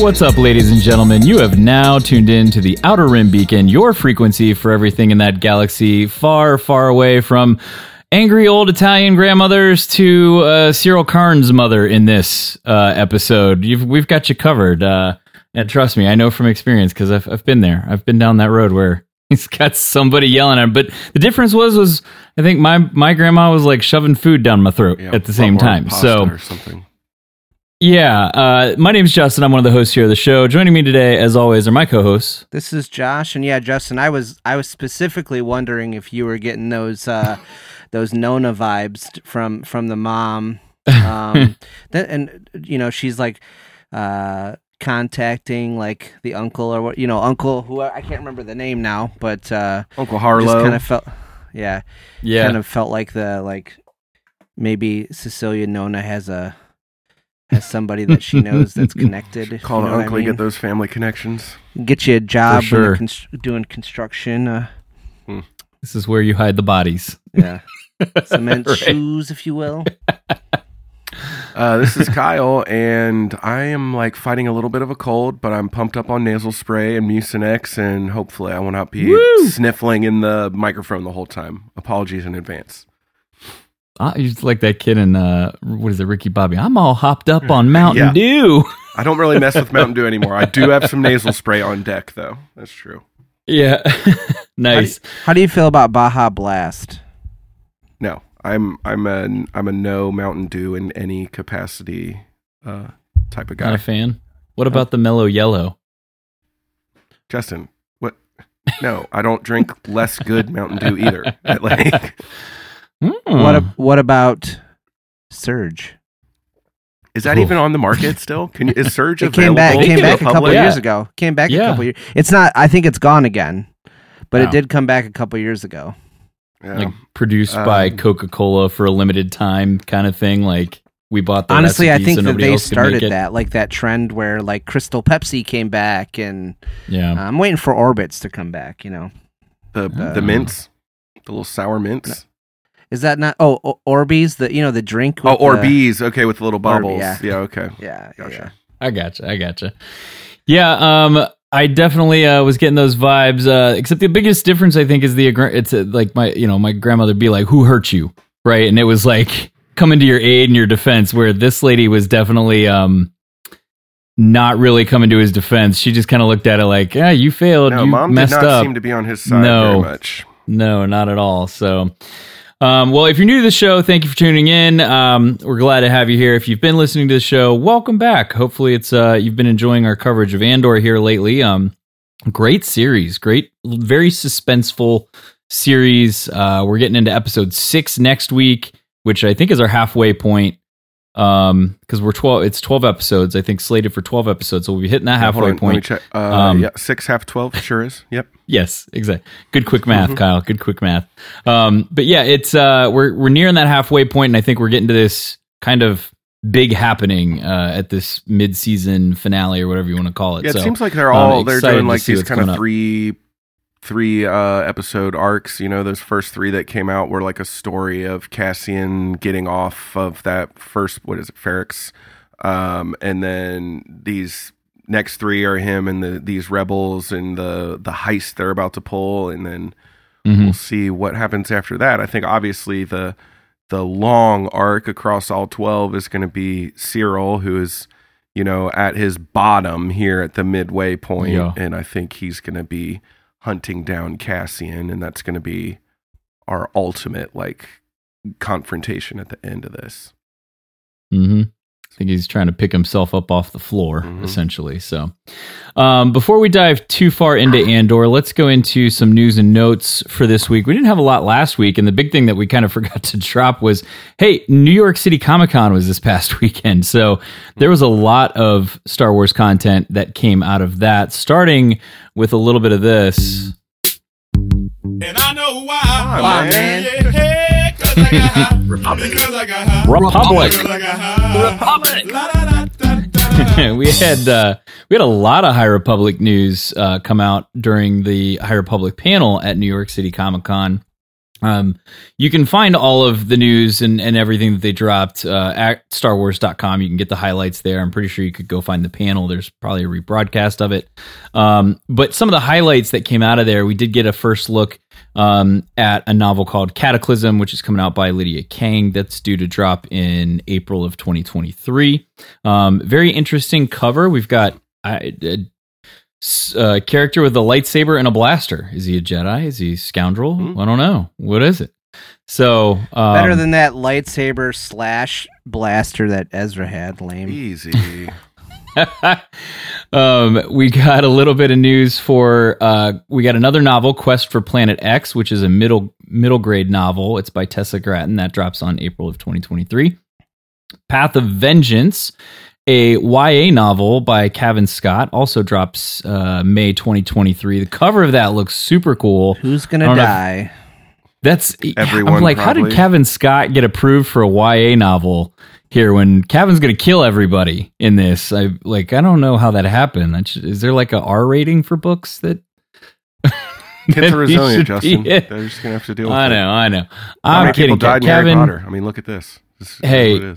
What's up, ladies and gentlemen? You have now tuned in to the Outer Rim Beacon, your frequency for everything in that galaxy far, far away from angry old Italian grandmothers to uh, Syril Karn's mother in this uh, episode. You've, we've got you covered. Uh, and trust me, I know from experience because I've, I've been there. I've been down that road where he's got somebody yelling at him. But the difference was, was I think my, my grandma was like shoving food down my throat Yeah, at the same time. So something. Yeah, uh, my name's Justin. I'm one of the hosts here of the show. Joining me today, as always, are my co-hosts. This is Josh, and yeah, Justin, I was I was specifically wondering if you were getting those uh, those Nona vibes from from the mom, um, th- and you know she's like uh, contacting like the uncle or what you know uncle who I can't remember the name now, but uh, Uncle just Harlo. kind of felt yeah, Yeah, kind of felt like the like maybe Cecilia Nona has a has somebody that she knows that's connected. Call you an know what I uncle, mean. get those family connections. get you a job For sure. const- doing construction. Uh, this is where you hide the bodies. yeah, cement Right. shoes, if you will. Uh, this is Kyle, and I am like fighting a little bit of a cold, but I'm pumped up on nasal spray and Mucinex, and hopefully I will not be Woo! sniffling in the microphone the whole time. Apologies in advance. You're just like that kid in uh, what is it, Ricky Bobby? I'm all hopped up on Mountain Yeah. Dew. I don't really mess with Mountain Dew anymore. I do have some nasal spray on deck, though. That's true. Yeah, nice. How do you feel about Baja Blast? No, I'm I'm a I'm a no Mountain Dew in any capacity uh, type of guy. Not guy. a fan. What about the mellow yellow? Justin, what? No, I don't drink less good Mountain Dew either. like, Hmm. What a- What about Surge? is that Oof. even on the market still? Can you, is Surge It came back. It came back a couple public? Yeah. years ago. Came back Yeah. a couple years. It's not. I think it's gone again, but Wow. it did come back a couple years ago. Yeah. like produced by Um, Coca Cola for a limited time, kind of thing. Like we bought the Honestly, I think so that they else could make started that, like that trend where like Crystal Pepsi came back, and Yeah, I'm waiting for Orbits to come back. You know, the the Um, mints, the little sour mints. Is that not? Oh, O- Orbeez, the you know the drink. Oh, with or the- Okay, with the little bubbles. yeah. yeah. Okay. Yeah, yeah, Gotcha. yeah. I gotcha. I gotcha. Yeah, um, I definitely uh, was getting those vibes. Uh, except the biggest difference, I think, is the aggr- it's uh, like my you know my grandmother would be like, "Who hurt you?" Right, and it was like coming to your aid and your defense. Where this lady was definitely um not really coming to his defense. She just kind of looked at it like, "Yeah, you failed. No, you mom did messed not up." seem to be on his side No. very much. No, not at all. So, um, well, if you're new to the show, thank you for tuning in. Um, we're glad to have you here. If you've been listening to the show, welcome back. Hopefully, it's uh, you've been enjoying our coverage of Andor here lately. Um, great series, great, very suspenseful series. Uh, we're getting into episode six next week, which I think is our halfway point. Um, because we're twelve, it's twelve episodes. I think slated for twelve episodes, so we'll be hitting that halfway on, point. check. Uh, Um, yeah, six half twelve. Sure is. Yep. Yes, exactly. Good quick math, Kyle. Good quick math. Um, but yeah, it's uh, we're we're nearing that halfway point, and I think we're getting to this kind of big happening uh, at this mid-season finale or whatever you want to call it. Yeah, it so, seems like they're um, all they're doing like these kind of three up. Three uh episode arcs. You know, those first three that came out were like a story of Cassian getting off of that first what is it, Ferrix, um, and then these next three are him and the these rebels and the the heist they're about to pull, and then Mhm. we'll see what happens after that. I think obviously the the long arc across all 12 is going to be Syril who is you know at his bottom here at the midway point Yeah. and I think he's going to be hunting down Cassian and that's going to be our ultimate like confrontation at the end of this. Mhm. I think he's trying to pick himself up off the floor, Mhm. essentially. So, um, before we dive too far into Andor, let's go into some news and notes for this week. We didn't have a lot last week, and the big thing that we kind of forgot to drop was hey, New York City Comic Con was this past weekend. So, there was a lot of Star Wars content that came out of that, starting with a little bit of this. And I know why. on, on, man. man. Republic. Republic. we had uh, we had a lot of High Republic news uh, come out during the High Republic panel at New York City Comic Con. Um, you can find all of the news and, and everything that they dropped uh, at StarWars.com. You can get the highlights there. I'm pretty sure you could go find the panel. There's probably a rebroadcast of it. Um, but some of the highlights that came out of there, we did get a first look um, at a novel called Cataclysm, which is coming out by Lydia Kang. That's due to drop in April of 2023. Um, very interesting cover. We've got I, s- uh, character with a lightsaber and a blaster. Is he a Jedi? Is he a scoundrel? Hmm. I don't know. What is it? So um, Better than that lightsaber slash blaster that Ezra had. Lame. Easy. um, we got a little bit of news for uh, we got another novel, Quest for Planet X, which is a middle middle grade novel. It's by Tessa Gratton. That drops on April of 2023. Path of Vengeance, a YA novel by Kevin Scott, also drops uh, May 2023. The cover of that looks super cool. Who's gonna don't know if- die? That's Everyone, I'm like, how did Kevin Scott get approved for a YA novel here when Kevin's going to kill everybody in this? I like, I don't know how that happened. That should- Is there like a R rating for books that? Kids are he resilient, Justin. They're just gonna have to deal with I it. know, I know. How I'm many kidding. people died in Harry Kevin, Potter? I mean, look at this. This is Hey.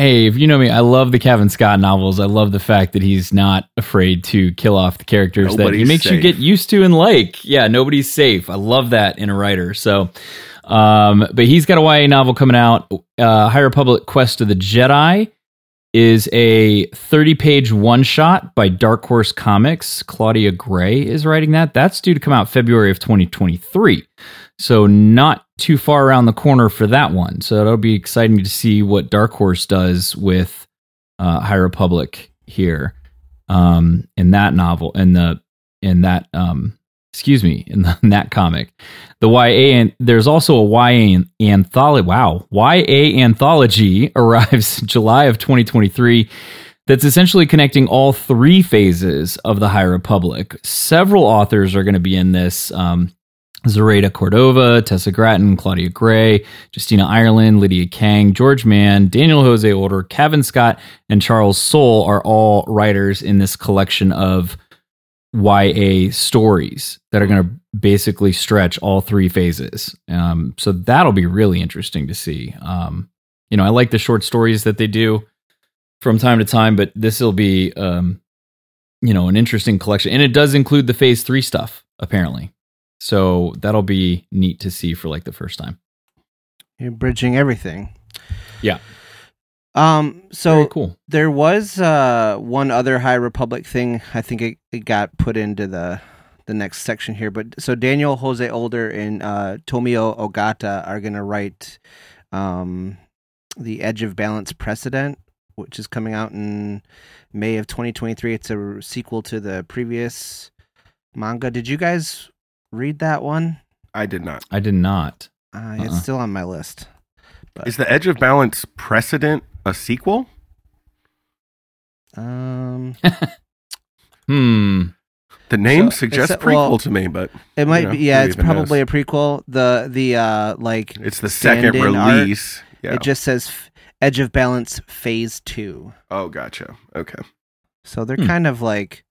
What it is. hey, if you know me, I love the Kevin Scott novels. I love the fact that he's not afraid to kill off the characters that he Nobody's makes you get used to and like. Yeah, nobody's safe. I love that in a writer. So, um, but he's got a YA novel coming out. Uh, High Republic Quest of the Jedi is a 30 page one shot by Dark Horse Comics. Claudia Gray is writing that. That's due to come out February of 2023. So not too far around the corner for that one. So it'll be exciting to see what Dark Horse does with uh, High Republic here um, in that novel in the in that um, excuse me in, the, in that comic. The YA and there's also a YA an- anthology. Wow, YA anthology arrives July of 2023. That's essentially connecting all three phases of the High Republic. Several authors are going to be in this. Um, Zoraida Cordova, Tessa Gratton, Claudia Gray, Justina Ireland, Lydia Kang, George Mann, Daniel Jose Older, Kevin Scott, and Charles Soule are all writers in this collection of YA stories that are going to basically stretch all three phases. Um, so that'll be really interesting to see. Um, you know, I like the short stories that they do from time to time, but this will be, um, you know, an interesting collection. And it does include the phase three stuff, apparently. So that'll be neat to see for like the first time. You're bridging everything. Yeah. Um. So Very cool. there was uh one other High Republic thing. I think it, it got put into the the next section here. But so Daniel Jose Older and uh, Tomio Ogata are gonna write um the Edge of Balance Precedent, which is coming out in May of 2023. It's a sequel to the previous manga. Did you guys read that one? I did not. I did not. Uh, Uh-uh. It's still on my list. Is the Edge of Balance precedent a sequel? Um, Hmm. The name So, suggests it's prequel well, to me, but it might know, be. Yeah, it's probably knows? a prequel. The the uh like it's the second release. Yeah. It just says f- Edge of Balance Phase Two. oh, gotcha. Okay. So they're Hmm. kind of like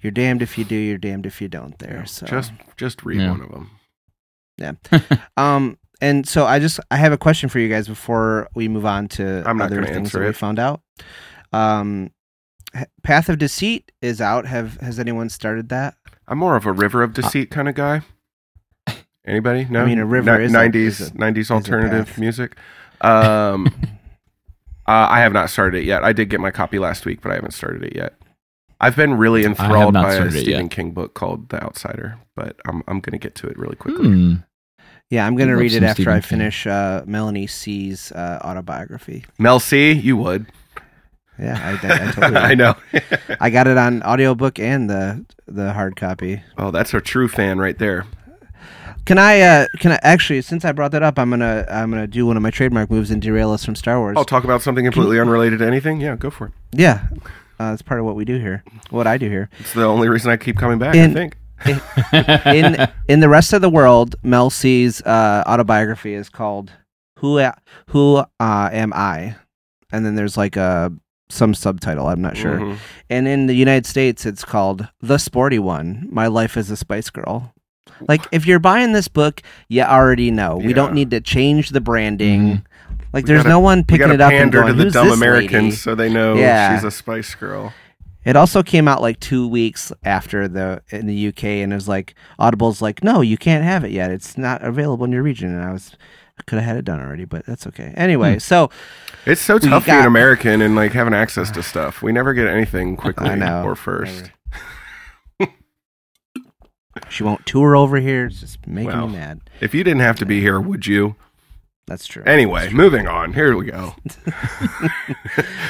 you're damned if you do, you're damned if you don't. There. So Just just read Yeah. one of them. um, and so I just I have a question for you guys before we move on to I'm other gonna things answer that we found out. Um, Path of Deceit is out. Have has anyone started that? I'm more of a River of Deceit kind of guy. Anybody? No. Uh, I mean, a river is a- 90s is a- 90s alternative path. music. Um, uh, I have not started it yet. I did get my copy last week, but I haven't started it yet. I've been really enthralled by a Stephen yet. King book called The Outsider, but I'm I'm gonna get to it really quickly. Hmm. Yeah, I'm gonna read it after Stephen I finish uh, Melanie C's uh, autobiography. Mel C, you would. Yeah, I, I, I totally. I know. I got it on audiobook and the the hard copy. oh, that's a true fan right there. Can I uh can I actually since I brought that up I'm gonna I'm gonna do one of my trademark moves and derail us from Star Wars. I'll talk about something completely unrelated to anything. Yeah, go for it. yeah. Uh, that's part of what we do here. What I do here. It's the only reason I keep coming back. I think. in in the rest of the world, Mel C's uh, autobiography is called "Who A- Who uh, Am I," and then there's like a some subtitle. I'm not sure. Mhm. And in the United States, it's called "The Sporty One: My Life as a Spice Girl." Like, if you're buying this book, you already know. We don't need to change the branding. Like, We there's gotta- no one picking it up and going, to the "Who's dumb this Americans lady?" so they know Yeah. she's a Spice Girl. It also came out like two weeks after the in the UK, and it was like Audible's like, no, you can't have it yet. It's not available in your region. And I was, I could have had it done already, but that's okay. Anyway, Hmm. so It's so tough being got- American and like having access to stuff. We never get anything quickly know. or first. she won't tour over here. It's just making Well. me mad. If you didn't have to be here, would you? That's true. Anyway, moving on. Here we go.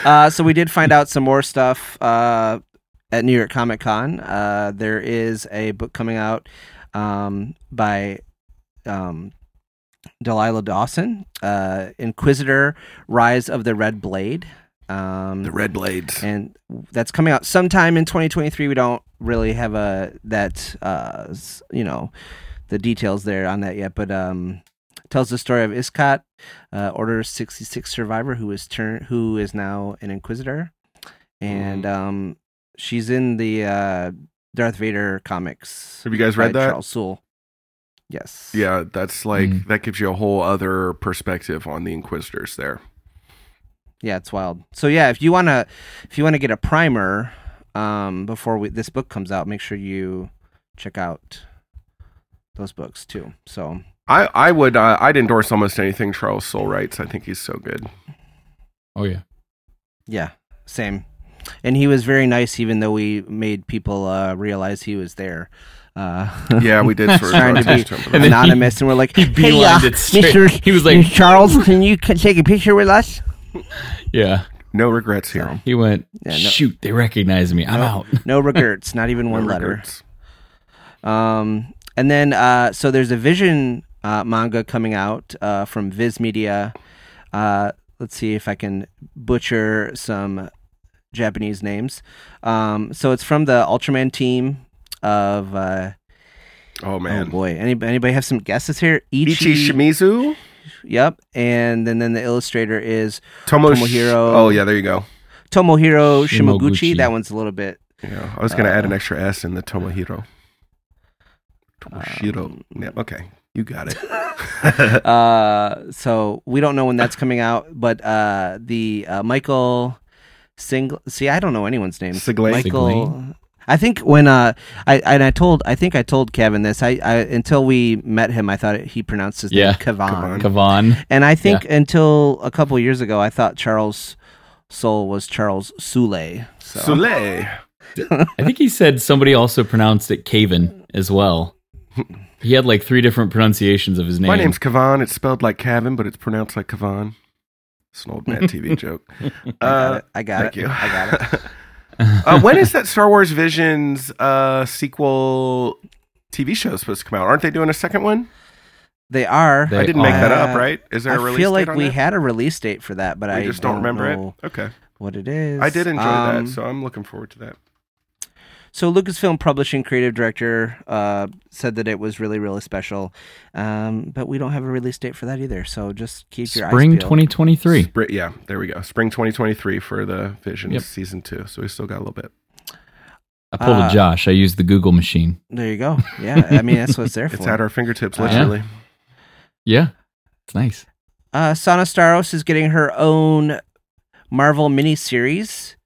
Uh, so we did find out some more stuff uh, at New York Comic Con. Uh, there is a book coming out um, by um, Delilah Dawson, uh, Inquisitor: Rise of the Red Blade. Um, The Red Blades. and that's coming out sometime in 2023. We don't really have a that uh, you know the details there on that yet, but um, tells the story of Iskat, uh, Order 66 survivor who is turn who is now an Inquisitor, and um, she's in the uh, Darth Vader comics. Have you guys read that? Charles Soule. Yes. Yeah, that's like Mm. that gives you a whole other perspective on the Inquisitors there. Yeah, it's wild. So yeah, if you wanna if you wanna get a primer um, before we, this book comes out, make sure you check out those books too. So I I would uh, I'd endorse almost anything Charles Soule writes. I think he's so good. Oh yeah. yeah, same. And he was very nice, even though we made people uh, realize he was there. Uh, Yeah, we did sort of trying to be attention to him. And then he- anonymous, and we're like, he "Hey, uh. Mr. He was like- Charles, can you take a picture with us?" Yeah. no regrets here. So, He went, Yeah, no- shoot, they recognize me. I'm No. out. no regrets, not even No one letter. regrets. Um, and then uh, so there's a Vision uh, manga coming out uh, from Viz Media. Uh, let's see if I can butcher some Japanese names. Um, so it's from the Ultraman team of. Uh, Oh oh man. boy, Any, anybody have some guesses here? Ichi Shimizu, Yep, and then then the illustrator is Tomo Tomohiro- Oh yeah, there you go. Tomohiro Shimaguchi. Shimaguchi. That one's a little bit. Yeah, I was gonna add an Uh, extra S in the Tomohiro. Tomohiro. Um, yeah, okay, you got it. uh, so we don't know when that's coming out, but uh, the uh, Michael Sing. See, I don't know anyone's name. Sigley? Michael. I think when uh, I and I told I think I told Kevin this. I, I until we met him, I thought he pronounced his Yeah. name Kavan. Kavan. Kavan. And I think until a couple years ago, I thought Charles Soul was Charles Soule. So. Soleil. I think he said somebody also pronounced it Caven as well. He had like three different pronunciations of his name. My name's Kavan. It's spelled like Kevin, but it's pronounced like Kavan. It's an old Mad TV joke. I got Uh, it. I got thank it. you. I got it. uh, when is that Star Wars Visions uh, sequel TV show supposed to come out? Aren't they doing a second one? They are. They I didn't make that up, Uh, right? Is there a I release date? I feel date like on we that? had a release date for that, but I I just don't, remember know it. Okay, what it is. I did enjoy Um, that, so I'm looking forward to that. So Lucasfilm Publishing creative director uh, said that it was really, really special, um, but we don't have a release date for that either. So just keep your Spring eyes peeled. 2023. Spring, yeah, there we go. Spring 2023 for the Vision Yep. season two. So we still got a little bit. I pulled Uh, a Josh. I used the Google machine. There you go. Yeah, I mean that's what it's there for. It's at our fingertips, Uh, literally. Yeah. It's nice. Uh, Sana Starros is getting her own Marvel miniseries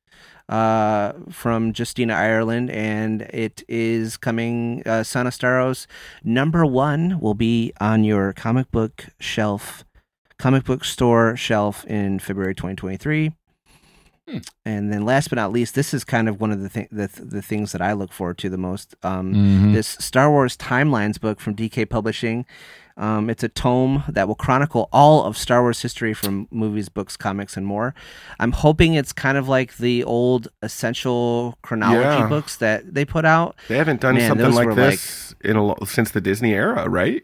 uh, from Justina Ireland, and it is coming. Uh, Sana Starros number one will be on your comic book shelf, comic book store shelf in February 2023. Hmm. And then, last but not least, this is kind of one of the th- the, th- the things that I look forward to the most. Um, Mhm. this Star Wars Timelines book from DK Publishing. Um, it's a tome that will chronicle all of Star Wars history from movies, books, comics, and more. I'm hoping it's kind of like the old essential chronology Yeah. books that they put out. They haven't done Man, something like were this in a lo- since the Disney era, right?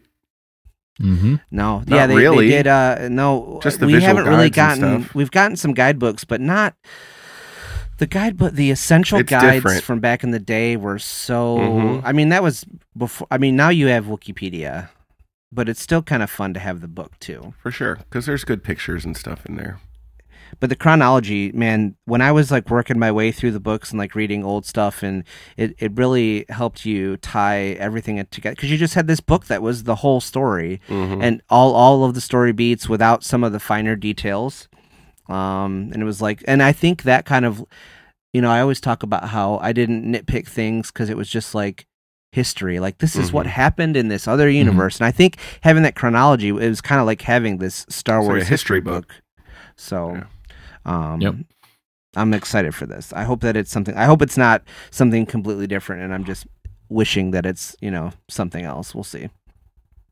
Mm-hmm. No, Not yeah, they, really. they did. Uh, no, Just the we haven't really gotten. We've gotten some guidebooks, but not The guidebook, the essential It's guides different. from back in the day were so. Mhm. I mean, that was before. I mean, now you have Wikipedia, but it's still kind of fun to have the book too. For sure, because there's good pictures and stuff in there. But the chronology, man, when I was like working my way through the books and like reading old stuff, and it, it really helped you tie everything together because you just had this book that was the whole story Mhm. and all all of the story beats without some of the finer details. Um, and it was like, and I think that kind of, you know, I always talk about how I didn't nitpick things because it was just like history. Like this is what Mhm. happened in this other universe, and I think having that chronology, it was kind of like having this Star It's like Wars a history history book. book. So, Yeah. um, Yep. I'm excited for this. I hope that it's something. I hope it's not something completely different, and I'm just wishing that it's you know something else. We'll see.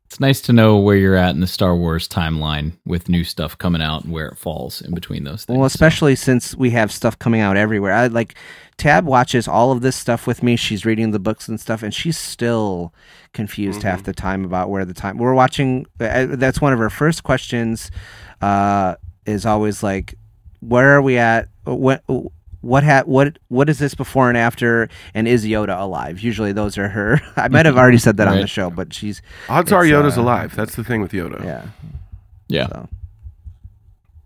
It's nice to know where you're at in the Star Wars timeline with new stuff coming out and where it falls in between those things. Well, especially since we have stuff coming out everywhere. I like Tab watches all of this stuff with me. She's reading the books and stuff, and she's still confused half the time about where the time. We're watching. Uh, that's one of her first questions. Uh, is always like, where are we at? What what ha- what what is this before and after? And is Yoda alive? Usually those are her. I might have already said that on the show, but she's Odds are It's, Yoda's uh, alive. That's the thing with Yoda. yeah. yeah. So.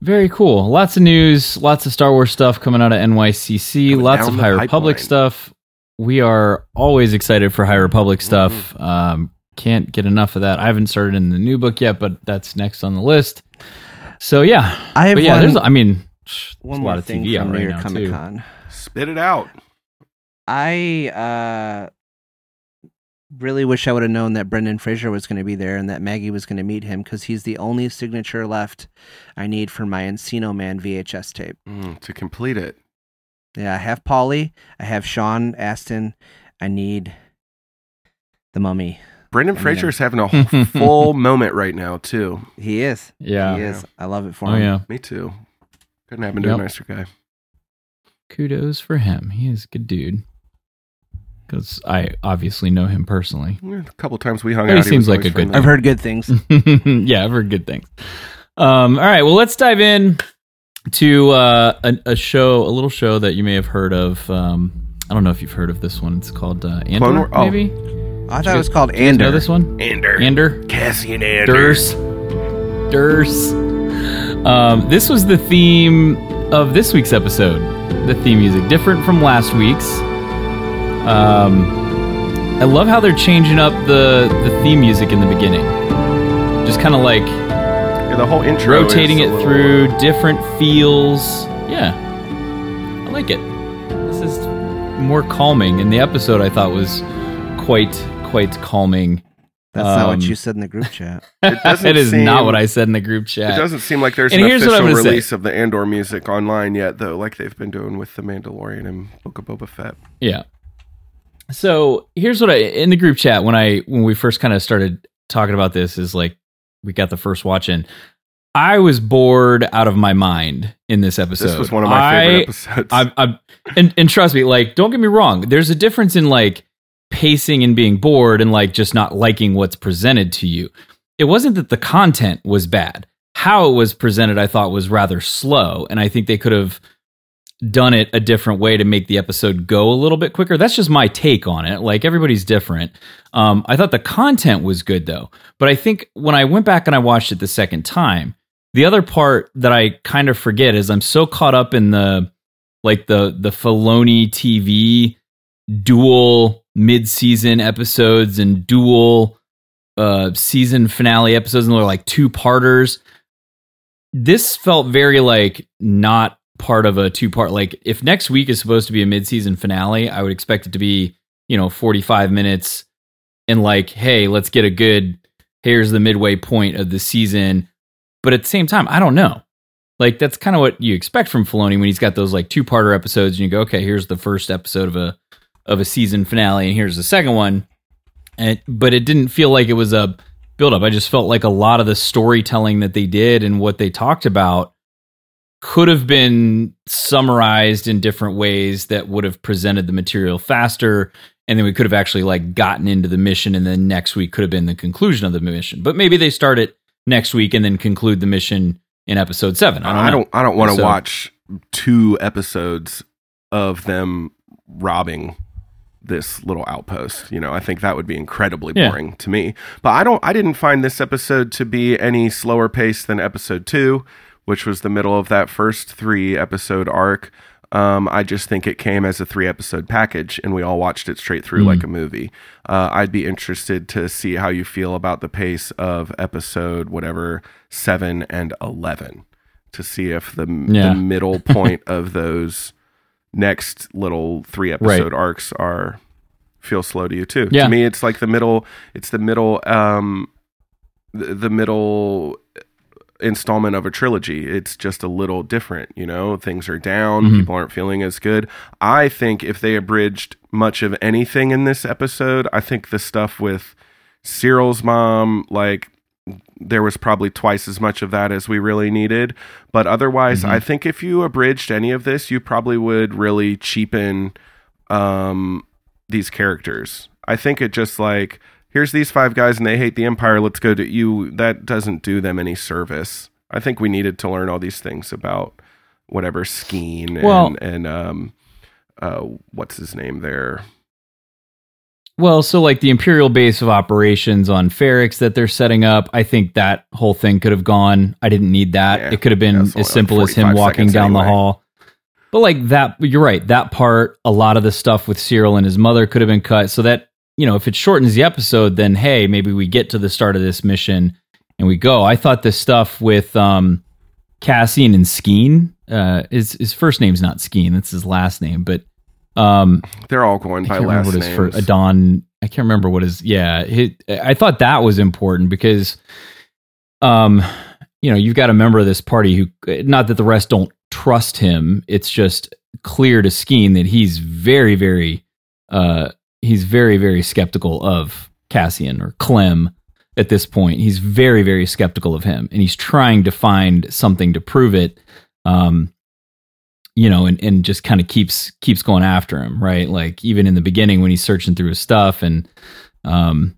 Very cool. Lots of news, lots of Star Wars stuff coming out of NYCC, Coming lots of the High Republic pipeline. stuff. We are always excited for High Republic Mm-hmm. stuff. Um, can't get enough of that. I haven't started in the new book yet, but that's next on the list. So yeah, I have but yeah, one- there's I mean, there's One more lot of thing TV from out New York now Comic. Con. Spit it out. I uh, really wish I would have known that Brendan Fraser was going to be there and that Maggie was going to meet him because he's the only signature left I need for my Encino Man VHS tape. Mm, to complete it. Yeah, I have Pauly, I have Sean Astin, I need the Mummy. Brendan I Fraser is having a full moment right now too. He is. Yeah. he is. I love it for Oh him. yeah. Me too. Couldn't happen to Yep. a nicer guy. Kudos for him. He is a good dude. Because I obviously know him personally. Yeah, a couple times we hung He out. seems was like always a good. I've heard good things. yeah, I've heard good things. Um, all right, well, let's dive in to uh, a, a show, a little show that you may have heard of. Um, I don't know if you've heard of this one. It's called uh, Andor, Clone War- oh. maybe. I thought it was called Do you know this one? Ander. Ander. Cassian Ander. Durs. Durs. Um, this was the theme of this week's episode. The theme music, different from last week's. Um, I love how they're changing up the the theme music in the beginning. Just kind of like Yeah, the whole intro. rotating it little- through different feels. Yeah, I like it. This is more calming, and the episode I thought was quite quite calming. That's not what Um, you said in the group chat. It doesn't that is seem- not what I said in the group chat. It doesn't seem like there's And an here's what I'm official gonna say. release of the Andor music online yet, though, like they've been doing with the Mandalorian and Book of Boba Fett. Yeah. So here's what I in the group chat when I when we first kind of started talking about this is like we got the first watch in. I was bored out of my mind in this episode. This was one of my favorite episodes. I'm, I'm and, and trust me, like, don't get me wrong. There's a difference in like pacing and being bored and like just not liking what's presented to you. It wasn't that the content was bad. How it was presented, I thought was rather slow. And I think they could have done it a different way to make the episode go a little bit quicker. That's just my take on it. Like everybody's different. Um, I thought the content was good though. But I think when I went back and I watched it the second time, the other part that I kind of forget is I'm so caught up in the like the the Filoni TV dual mid-season episodes and dual uh season finale episodes and they're like two parters. This felt very like not part of a two part like if next week is supposed to be a mid-season finale, I would expect it to be, you know, 45 minutes and like, hey, let's get a good here's the midway point of the season. But at the same time, I don't know. Like that's kind of what you expect from Filoni when he's got those like two parter episodes, and you go, okay, here's the first episode of a of a season finale, and here's the second one. And but it didn't feel like it was a build up. I just felt like a lot of the storytelling that they did and what they talked about could have been summarized in different ways that would have presented the material faster and then we could have actually like gotten into the mission and then next week could have been the conclusion of the mission but maybe they start it next week and then conclude the mission in episode 7 i don't I don't. I don't want to So- watch two episodes of them robbing this little outpost. You know, I think that would be incredibly Yeah. boring to me. But I don't I didn't find this episode to be any slower pace than episode 2, which was the middle of that first 3 episode arc. Um, I just think it came as a three episode package and we all watched it straight through like a movie. Uh, I'd be interested to see how you feel about the pace of episode whatever seven and 11 to see if the, Yeah. the middle point of those next little three episode arcs are feel slow to you too. Yeah. To me, it's like the middle. It's the middle. Um, the, the middle installment of a trilogy. It's just a little different. You know, things are down. Mhm. People aren't feeling as good. I think if they abridged much of anything in this episode, I think the stuff with Syril's mom, like there was probably twice as much of that as we really needed. But otherwise, I think if you abridged any of this, you probably would really cheapen um, these characters. I think it just like here's these five guys and they hate the empire. Let's go to you. That doesn't do them any service. I think we needed to learn all these things about whatever Skeen and Well- and um, uh, what's his name there. Well, so like the Imperial base of operations on Ferrix that they're setting up, I think that whole thing could have gone. I didn't need that. Yeah, it could have been as like simple as him walking down the hall. But like that, you're right. That part, a lot of the stuff with Syril and his mother could have been cut. So that you know, if it shortens the episode, then hey, maybe we get to the start of this mission and we go. I thought this stuff with um, Cassian and Skeen, uh, his his first name's not Skeen, that's his last name, but um, They're all going by last what names. first Adon. I can't remember what his. Yeah, hi I thought that was important because, um, you know, you've got a member of this party who, not that the rest don't trust him. It's just clear to Skeen that he's very, very, uh, he's very, very skeptical of Cassian or Clem at this point. He's very, very skeptical of him, and he's trying to find something to prove it. Um, you know, and, and just kind of keeps keeps going after him, right? Like even in the beginning when he's searching through his stuff, and um,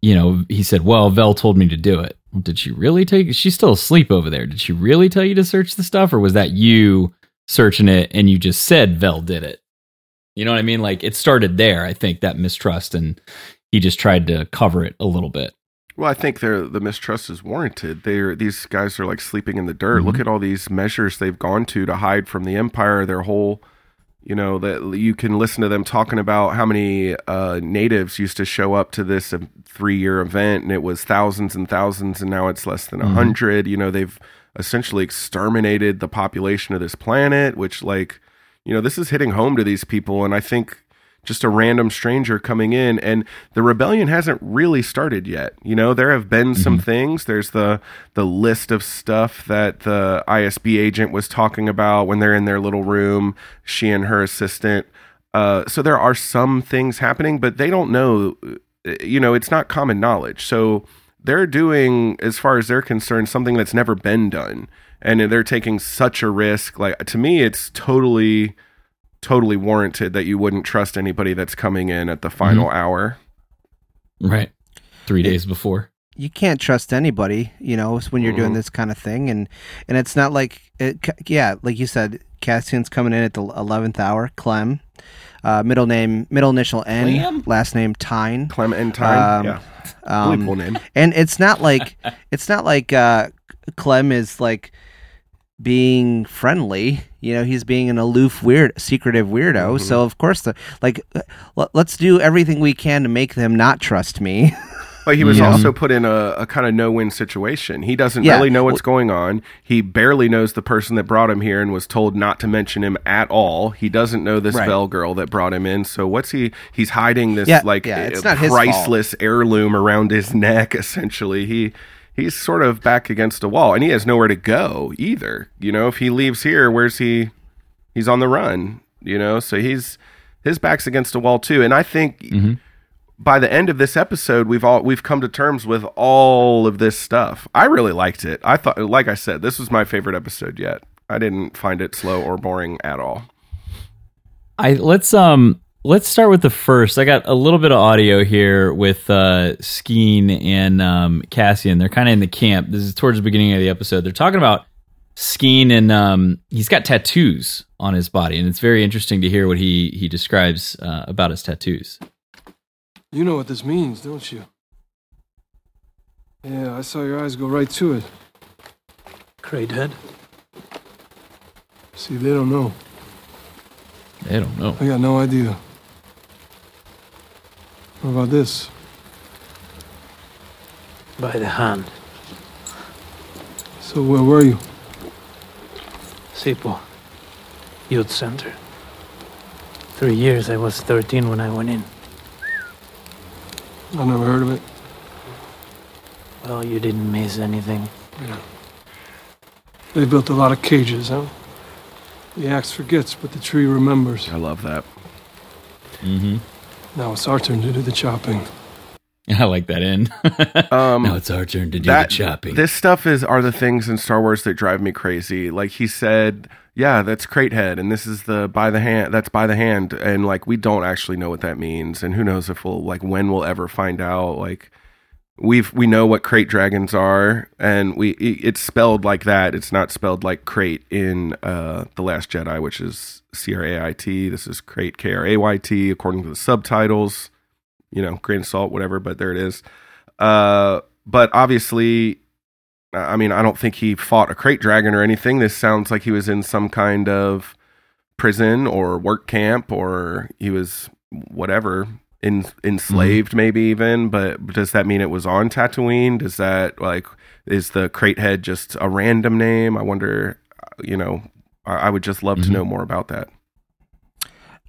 you know, he said, "Well, Vel told me to do it." Did she really take? She's still asleep over there. Did she really tell you to search the stuff, or was that you searching it and you just said Vel did it? You know what I mean? Like it started there. I think that mistrust, and he just tried to cover it a little bit. Well, I think they're, the mistrust is warranted. They're these guys are like sleeping in the dirt. Mm-hmm. Look at all these measures they've gone to to hide from the empire. Their whole, you know, that you can listen to them talking about how many uh, natives used to show up to this um, three year event, and it was thousands and thousands, and now it's less than a Mm-hmm. hundred. You know, they've essentially exterminated the population of this planet, which like, you know, this is hitting home to these people, and I think just a random stranger coming in and the rebellion hasn't really started yet. You know there have been some things. There's the the list of stuff that the ISB agent was talking about when they're in their little room she and her assistant. Uh, so there are some things happening but they don't know uh, you know it's not common knowledge. So they're doing as far as they're concerned something that's never been done and they're taking such a risk. Like to me it's totally totally warranted that you wouldn't trust anybody that's coming in at the final hour. Right. Three days before. you can't trust anybody, you know, when you're doing Mhm. this kind of thing, and and it's not like, it, yeah, like you said, Cassian's coming in at the eleventh hour. Clem, uh, middle name, middle initial N, Clem? last name Tyne, Clementine, Um, yeah, um, believable name. and it's not like it's not like uh, Clem is like being friendly. You know, he's being an aloof, weird, secretive weirdo. Mm-hmm. So of course, the like, uh, let's do everything we can to make them not trust me. But he was Yeah. also put in a, a kind of no-win situation. He doesn't Yeah. really know what's going on. He barely knows the person that brought him here and was told not to mention him at all. He doesn't know this Right. Vel girl that brought him in. So what's he? He's hiding this Yeah, like uh, priceless heirloom around his neck. Essentially, he he's sort of back against a wall, and he has nowhere to go either. You know, if he leaves here, where's he? He's on the run. You know, so he's his back's against a wall too. And I think by the end of this episode, we've all we've come to terms with all of this stuff. I really liked it. I thought, like I said, this was my favorite episode yet. I didn't find it slow or boring at all. I let's um let's start with the first. I got a little bit of audio here with uh Skeen and um Cassian. They're kind of in the camp. This is towards the beginning of the episode. They're talking about Skeen and um he's got tattoos on his body, and it's very interesting to hear what he he describes uh, about his tattoos. You know what this means, don't you? Yeah, I saw your eyes go right to it. Great head. See, they don't know. They don't know. I got no idea. What about this? By the hand. So where were you? Sipo. Youth Center. Three years. I was 13 when I went in. I never heard of it. Well, you didn't miss anything. Yeah. They built a lot of cages, huh? The axe forgets, but the tree remembers. I love that. hmm Now it's our turn to do the chopping. I like that end. Um, now it's our turn to do that the chopping. this stuff is are the things in Star Wars that drive me crazy. Like he said, yeah, that's crate head, and this is the by the hand. That's by the hand, and like we don't actually know what that means, and who knows if we'll like when we'll ever find out. Like we've we know what krayt dragons are, and we it's spelled like that. It's not spelled like Crait in uh the Last Jedi, which is C R A I T. This is krayt K R A Y T according to the subtitles. You know, grain of salt, whatever, but there it is. Uh, but obviously, I mean, I don't think he fought a krayt dragon or anything. This sounds like he was in some kind of prison or work camp, or he was whatever in, enslaved, maybe even. But does that mean it was on Tatooine? Does that like is the crate head just a random name? I wonder. You know, I, I would just love to Mhm. know more about that.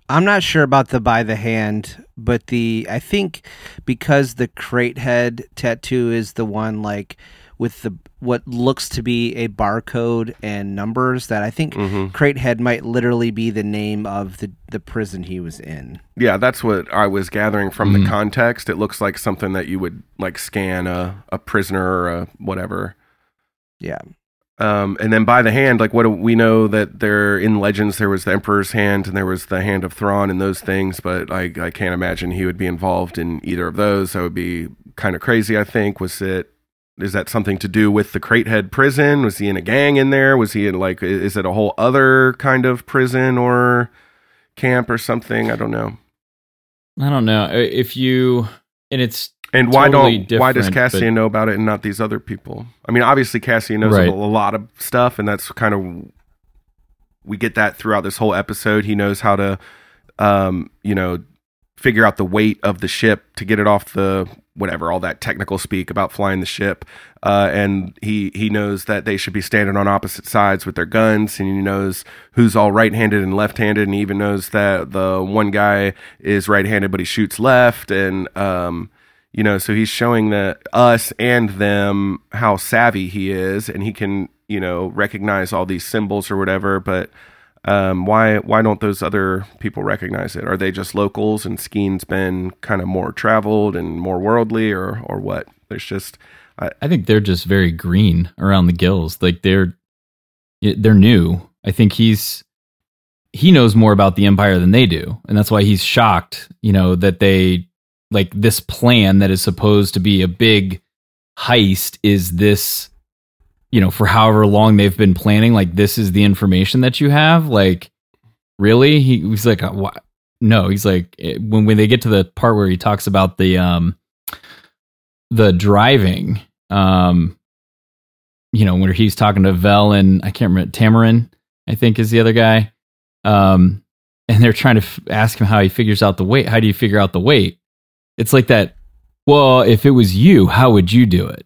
I'm not sure about the by the hand, but the I think because the crate head tattoo is the one like with the what looks to be a barcode and numbers that I think Mhm. crate head might literally be the name of the the prison he was in. Yeah, that's what I was gathering from Mhm. the context. It looks like something that you would like scan a, a prisoner or a whatever. Yeah. Um, and then by the hand, like what do we know that there in Legends there was the Emperor's hand and there was the hand of Thrawn and those things, but I I can't imagine he would be involved in either of those. That would be kind of crazy. I think was it. Is that something to do with the Cratehead prison? Was he in a gang in there? Was he in like? Is it a whole other kind of prison or camp or something? I don't know. I don't know if you and it's And why Totally don't why does Cassian but- know about it and not these other people? I mean, obviously Cassian knows Right. a, a lot of stuff, and that's kind of we get that throughout this whole episode. He knows how to, um, you know, figure out the weight of the ship to get it off the whatever all that technical speak about flying the ship, uh, and he he knows that they should be standing on opposite sides with their guns, and he knows who's all right-handed and left-handed, and he even knows that the one guy is right-handed but he shoots left, and um, you know so he's showing the us and them how savvy he is and he can you know recognize all these symbols or whatever but um, why why don't those other people recognize it are they just locals and skeen's been kind of more traveled and more worldly or or what there's just I think they're just very green around the gills. Like they're they're new. I think he's he knows more about the empire than they do, and that's why he's shocked. You know that they like this plan that is supposed to be a big heist is this. You know, for however long they've been planning, like this is the information that you have. Like, really? He, he's like, what? No, he's like, eh, when when they get to the part where he talks about the um the driving um you know when he's talking to Vel and I can't remember Tamarin I think is the other guy um and they're trying to f- ask him how he figures out the weight how do you figure out the weight it's like that well if it was you how would you do it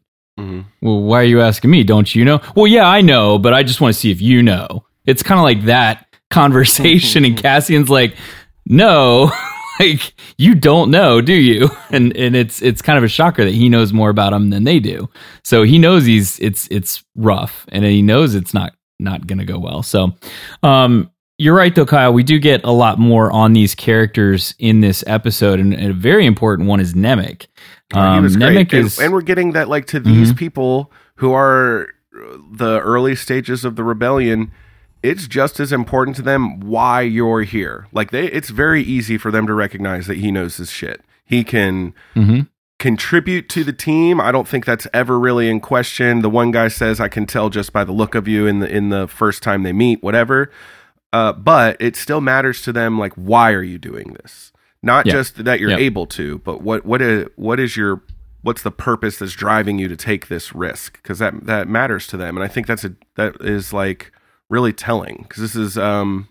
well why are you asking me? Don't you know? Well yeah I know but I just want to see if you know. It's kind of like that conversation and Cassian's like no. Like you don't know do you? And and it's it's kind of a shocker that he knows more about him than they do. So he knows he's it's it's rough and he knows it's not not gonna go well. So um you're right though kyle. We do get a lot more on these characters in this episode and, and a very important one is Nemik. Uh, um, Nemik great. And- is and, we're getting that like to these Mhm. people who are uh, the early stages of the rebellion. It's just as important to them why you're here. Like they it's very easy for them to recognize that he knows his shit. He can Mhm. contribute to the team. I don't think that's ever really in question. The one guy says i can tell just by the look of you in the in the first time they meet whatever Uh, but it still matters to them. Like, why are you doing this? Not Yeah. just that you're Yep. able to, but what what is what is your what's the purpose that's driving you to take this risk? Because that that matters to them, and I think that's a that is like really telling. Because this is um,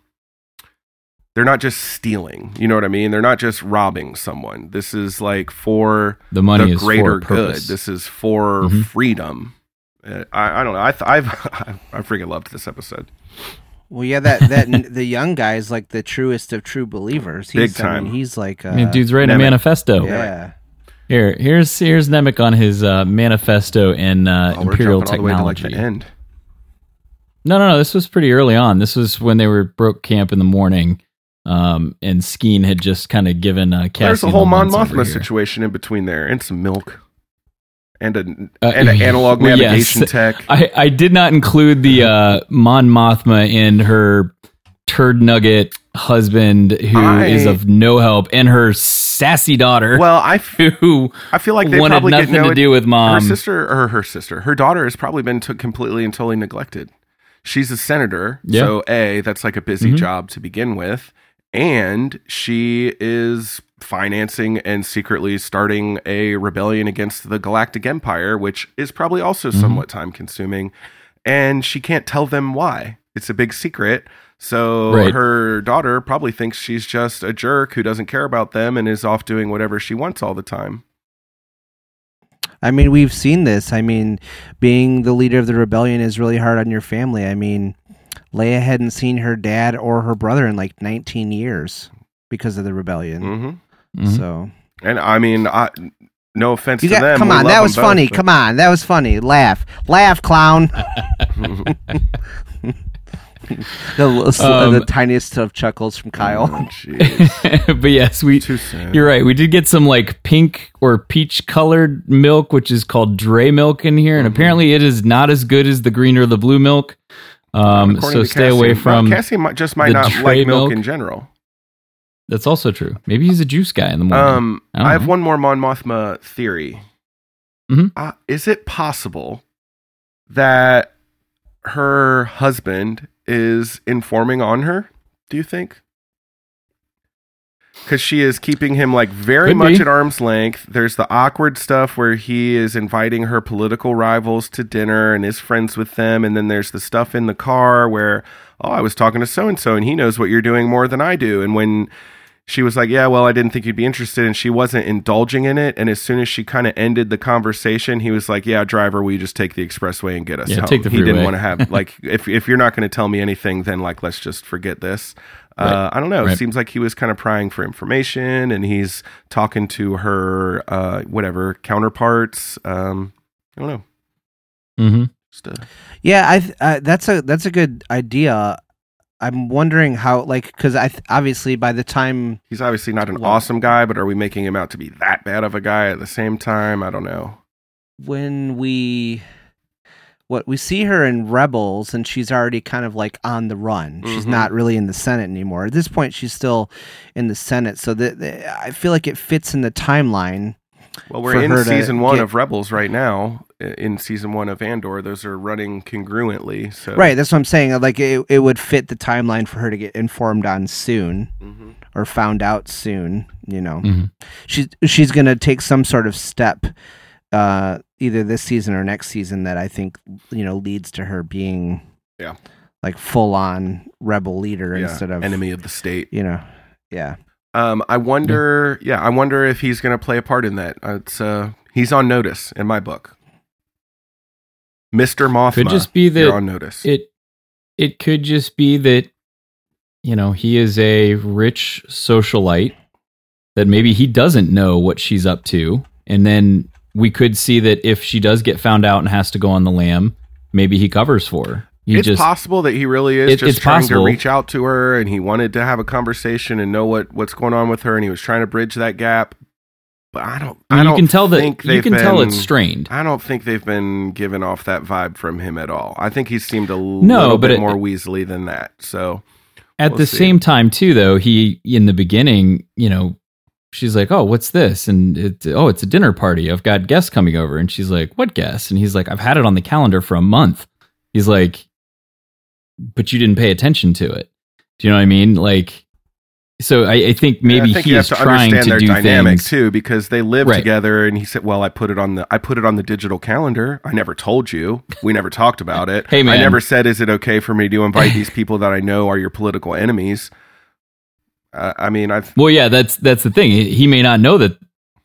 they're not just stealing. You know what I mean? They're not just robbing someone. This is like for The money the greater good. This is for Mhm. freedom. Uh, I, I don't know. I th- I've I freaking loved this episode. Well, yeah, that that the young guy is like the truest of true believers. He's, Big I mean, time. he's like, uh, I mean, dude's writing a manifesto. yeah. Here, here's here's Nemik on his uh, manifesto in uh, Oh, we're Imperial jumping all the way to like technology. the end. No, no, no. This was pretty early on. This was when they were broke camp in the morning, um, and Skeen had just kind of given uh, Cassian There's a whole the Mon Mothma situation in between there, and some milk, and an Uh, and an analog well, navigation yes. tech. I, I did not include the uh, Mon Mothma and her turd nugget husband, who is I- of no help, and her sassy daughter, Well, I, f- who I feel like they wanted probably nothing no to do with mom. Her sister or her sister, her daughter has probably been took completely and totally neglected. She's a senator, Yeah. so a that's like a busy Mhm. job to begin with, and she is financing and secretly starting a rebellion against the Galactic Empire, which is probably also Mm-hmm. somewhat time consuming, and she can't tell them why. It's a big secret. So Right. her daughter probably thinks she's just a jerk who doesn't care about them and is off doing whatever she wants all the time. I mean, we've seen this. I mean, being the leader of the rebellion is really hard on your family. I mean, Leia hadn't seen her dad or her brother in like 19 years because of the rebellion. hmm Mhm. So And I mean, I, no offense you to got them. come we on, that was funny. but- Come on, that was funny. Laugh, laugh, clown. the, Um, the tiniest of chuckles from Kyle. Oh, but yes, we Too. You're right. We did get some like pink or peach colored milk, which is called Dre milk in here, and Mm-hmm. apparently it is not as good as the green or the blue milk. Um, According so to stay away from. Well, Cassie might, just might not like milk, milk. in general. That's also true. Maybe he's a juice guy in the morning. Um, I I have know. one more Mon Mothma theory. Mhm. Uh, is it possible that her husband is informing on her? Do you think? Because she is keeping him like very Could much be. at arm's length. There's the awkward stuff where he is inviting her political rivals to dinner and is friends with them. And then there's the stuff in the car where, oh, I was talking to so and so and he knows what you're doing more than I do. And when she was like, Yeah, well, I didn't think you'd be interested. And she wasn't indulging in it. And as soon as she kind of ended the conversation, he was like, Yeah, driver, will you just take the expressway and get us Yeah, home? take the he didn't want to have, like, if, if you're not going to tell me anything, then, like, let's just forget this. Uh, I don't know. It seems like he was kind of prying for information and he's talking to her, uh, whatever, counterparts. Um, I don't know. hmm Just, uh, Yeah, I th- uh, that's a that's a good idea. I'm wondering how like because I th- obviously by the time he's obviously not an Well- awesome guy, but are we making him out to be that bad of a guy at the same time? I don't know. when we what we see her in Rebels and she's already kind of like on the run. She's Mhm. not really in the Senate anymore. At this point, she's still in the Senate. So that I feel like it fits in the timeline. Well, we're in season one get- of Rebels right now. In season one of Andor, those are running congruently. So Right, that's what I'm saying. Like it, it would fit the timeline for her to get informed on soon Mhm. or found out soon. You know, hmm she's she's gonna take some sort of step, uh, either this season or next season that I think you know leads to her being, Yeah. like full on rebel leader Yeah, instead of enemy of the state. You know, yeah. Um, I wonder. Yeah, I wonder if he's going to play a part in that. It's uh, he's on notice in my book. Mister Mothma Could just be that you're on notice. It it could just be that you know he is a rich socialite that maybe he doesn't know what she's up to, and then we could see that if she does get found out and has to go on the lam, maybe he covers for her. He it's just possible that he really is It- just trying possible. to reach out to her, and he wanted to have a conversation and know what what's going on with her, and he was trying to bridge that gap. But I don't. I mean, I you don't can tell that you can tell it's strained. I don't think they've been giving off that vibe from him at all. I think he seemed a No, little bit it- more Weasley than that. So At We'll the see. same time, too, though, he in the beginning, you know, she's like, "Oh, what's this?" And it, oh, it's a dinner party. I've got guests coming over, and she's like, "What guests?" And he's like, "I've had it on the calendar for a month." He's like, "But you didn't pay attention to it." Do you know what I mean? Like, so I, I think maybe I think he is to trying to their do dynamic things. too, because they live Right. together. And he said, "Well, I put it on the I put it on the digital calendar. I never told you. We never talked about it. Hey, man. I never said, is it okay for me to invite these people that I know are your political enemies? Uh, I mean, I've Well, yeah, that's that's the thing. He, he may not know that.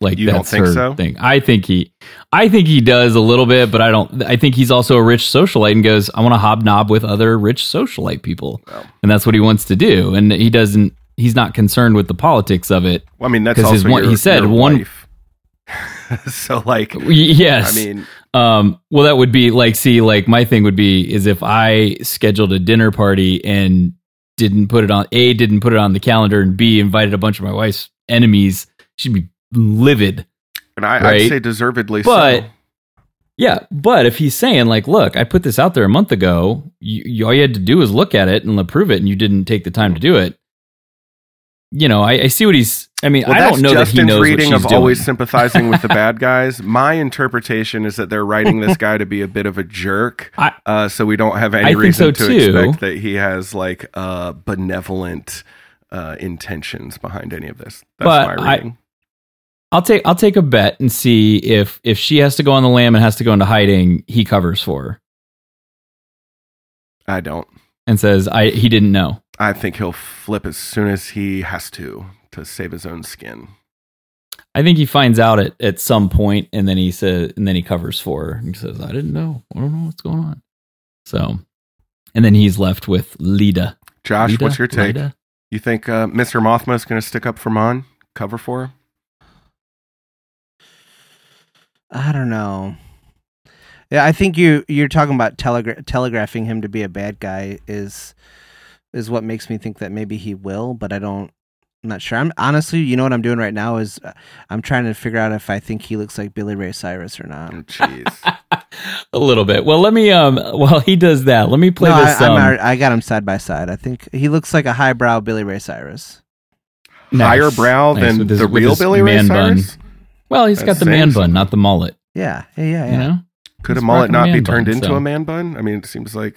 Like You don't that's think her so? thing. I think he, I think he does a little bit, but I don't. I think he's also a rich socialite and goes, I want to hobnob with other rich socialite people, Oh. and that's what he wants to do. And he doesn't. He's not concerned with the politics of it. Well, I mean, that's also his one- your, he said one- so, like, Yes, I mean, Um, well, that would be like, see, like my thing would be is if I scheduled a dinner party and didn't put it on A, didn't put it on the calendar, and B, invited a bunch of my wife's enemies, she'd be livid. and I, right. I'd say deservedly But so. yeah, but if he's saying like, look, I put this out there a month ago, you, you all you had to do was look at it and approve it, and you didn't take the time to do it. You know, I, I see what he's. I mean, Well, I don't know Justin's that he knows reading what she's of doing. always sympathizing with the bad guys. My interpretation is that they're writing this guy to be a bit of a jerk, I- uh, so we don't have any I reason so, to too. expect that he has like uh, benevolent uh, intentions behind any of this. That's But my reading. I'll take I'll take a bet and see if if she has to go on the lam and has to go into hiding, he covers for her I don't. and says I he didn't know. I think he'll flip as soon as he has to to save his own skin. I think he finds out at, at some point and then he says and then he covers for her. He says, I didn't know. I don't know what's going on. So and then he's left with Leida. Josh, Leida? what's your take? Leida? You think uh, Mr. Mothma is going to stick up for Mon, cover for her? I don't know. Yeah, I think you you're talking about telegra- telegraphing him to be a bad guy is is what makes me think that maybe he will, but I don't. I'm not sure. I'm honestly, you know what I'm doing right now is uh, I'm trying to figure out if I think he looks like Billy Ray Cyrus or not. Oh, Jeez. a little bit. Well, let me um while he does that, let me play no, this I, um, I'm I got him side by side. I think he looks like a highbrow Billy Ray Cyrus. nice, Higher brow nice, than with his- the real Billy Ray Cyrus. bun. Cyrus? Well, he's That's got the man bun, something. not the mullet. Yeah, yeah, yeah. yeah. You know? Could a mullet rocking a not be turned bun, into so- a man bun? I mean, it seems like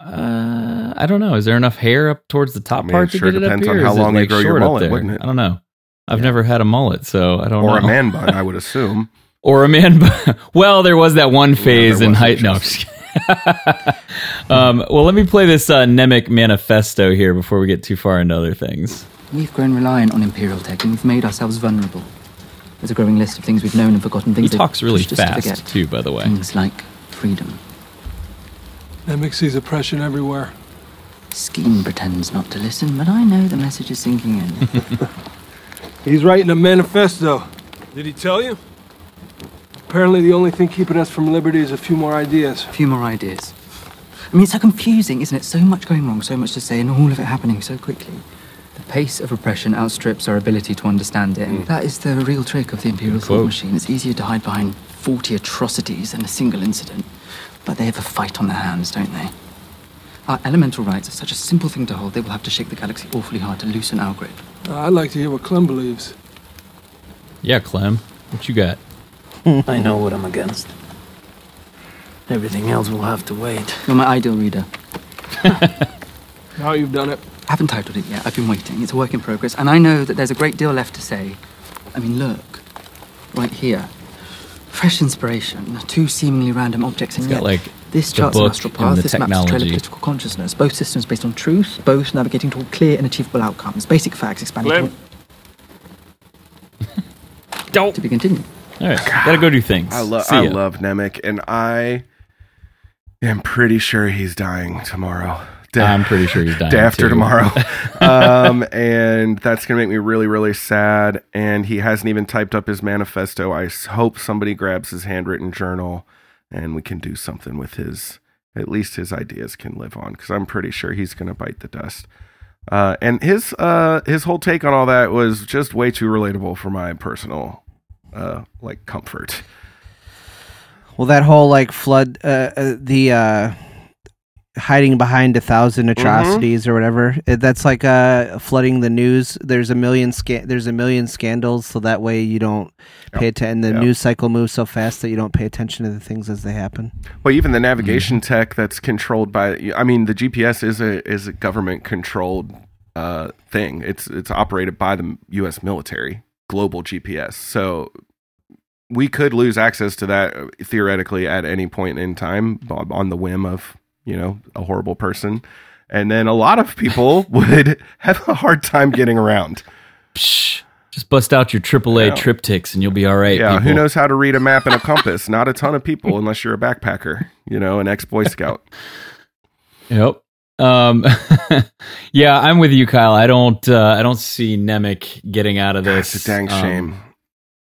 Uh, I don't know. Is there enough hair up towards the top I mean, part it to sure get it up depends on or how is it, long you like, grow your short mullet, there? wouldn't it? I don't know. I've never had a mullet, so I don't know. or know. a man bun, I would assume. or a man. bun. well, there was that one phase there in was height. No. I'm just um, well, let me play this uh, Nemik manifesto here before we get too far into other things. We've grown reliant on Imperial tech and we've made ourselves vulnerable. There's a growing list of things we've known and forgotten, He things they've talks really pushed us to fast too, by the way. Things like freedom. Nemik sees oppression everywhere. Skeen pretends not to listen, but I know the message is sinking in. He's writing a manifesto. Did he tell you? Apparently, the only thing keeping us from liberty is a few more ideas. a few more ideas. I mean, it's so confusing, isn't it? So much going wrong, so much to say, and all of it happening so quickly. The pace of oppression outstrips our ability to understand it. and That is the real trick of the Imperial thought machine. It's easier to hide behind 40 atrocities than a single incident. But they have a fight on their hands, don't they? Our elemental rights are such a simple thing to hold, they will have to shake the galaxy awfully hard to loosen our grip. Uh, I'd like to hear what Clem believes. Yeah, Clem, what you got? I know what I'm against. Everything else will have to wait. You're my ideal reader. Now you've done it. I haven't titled it yet. I've been waiting. It's a work in progress, and I know that there's a great deal left to say. I mean, look, right here, fresh inspiration. Two seemingly random objects, and It's got yet like this the charts an book astral and path. the This maps a trail of political consciousness. Both systems based on truth, both navigating toward clear and achievable outcomes. Basic facts expanding Clem. toward... To be continued. All right, gotta go do things. I, lo- I love Nemik, and I am pretty sure he's dying tomorrow. Day, I'm pretty sure he's dying day after too. tomorrow. um, and that's going to make me really, really sad. And he hasn't even typed up his manifesto. I hope somebody grabs his handwritten journal and we can do something with his, at least his ideas can live on because I'm pretty sure he's going to bite the dust. Uh, and his uh, his whole take on all that was just way too relatable for my personal uh, like comfort. Well, that whole like flood, uh, uh, the uh, hiding behind a thousand atrocities or whatever. It, that's like uh, flooding the news. There's a million sca- There's a million scandals, so that way you don't pay attention. The Yep. news cycle moves so fast that you don't pay attention to the things as they happen. Well, even the navigation tech that's controlled by I mean the GPS is a is a government controlled uh, thing. It's it's operated by the US military, global GPS. So we could lose access to that uh, theoretically at any point in time on the whim of, you know, a horrible person. And then a lot of people would have a hard time getting around. Psh, just bust out your AAA Yeah. TripTiks and you'll be all right. Yeah, who knows how to read a map and a compass? Not a ton of people unless you're a backpacker, you know, an ex-boy scout. Yep. Um, yeah, I'm with you, Kyle. I don't. Uh, I don't see Nemik getting out of this. It's a dang Um, shame.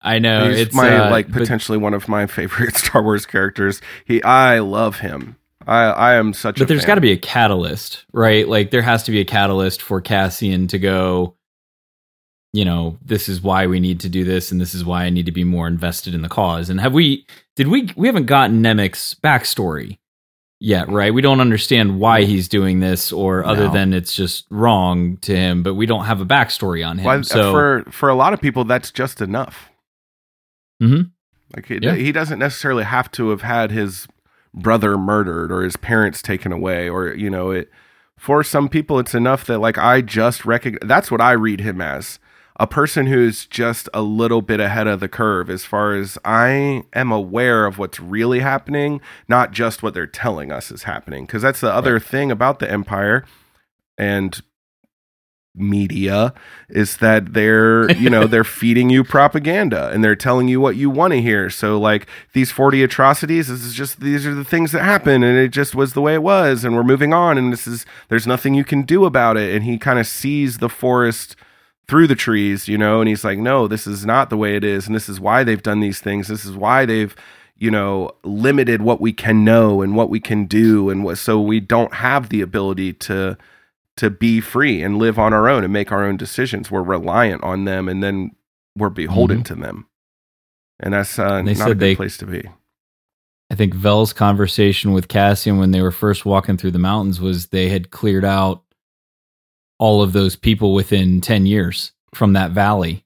I know He's it's my uh, like but- potentially one of my favorite Star Wars characters. He, I love him. I, I am such. a but there's got to be a catalyst, right? Like there has to be a catalyst for Cassian to go. You know, this is why we need to do this, and this is why I need to be more invested in the cause. And have we? Did we? We haven't gotten Nemik's backstory yet, right? We don't understand why he's doing this, or other No. than it's just wrong to him. But we don't have a backstory on him. Well, so for for a lot of people, that's just enough. Mhm. Like it, Yeah. he doesn't necessarily have to have had his brother murdered or his parents taken away, or you know, it. For some people, it's enough that like I just recognize. That's what I read him as a person who's just a little bit ahead of the curve as far as I am aware of what's really happening, not just what they're telling us is happening. Because that's the other thing about the Empire and media is that they're you know they're feeding you propaganda and they're telling you what you want to hear. So like these 40 atrocities this is just these are the things that happen and it just was the way it was and we're moving on and this is there's nothing you can do about it. And he kind of sees the forest through the trees you know and he's like no this is not the way it is and this is why they've done these things. This is why they've you know limited what we can know and what we can do and what so we don't have the ability to to be free and live on our own and make our own decisions. We're reliant on them and then we're beholden to them. And that's uh, They not said a good they- place to be. I think Vel's conversation with Cassian when they were first walking through the mountains was they had cleared out all of those people within 10 years from that valley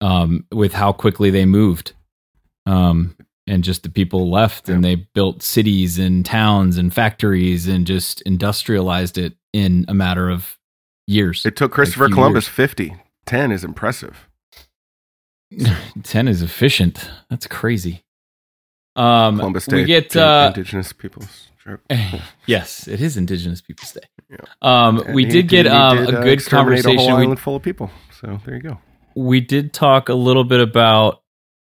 um, with how quickly they moved. Um, and just the people left and they built cities and towns and factories and just industrialized it in a matter of years. It took Christopher Columbus 50. 10 is impressive. 10 is efficient. That's crazy. Um, Columbus Day. we get uh, indigenous peoples. yes, it is Indigenous Peoples Day. Yeah. Um, we did get um, did, a uh, good conversation. A whole We, full of people. So there you go. we did talk a little bit about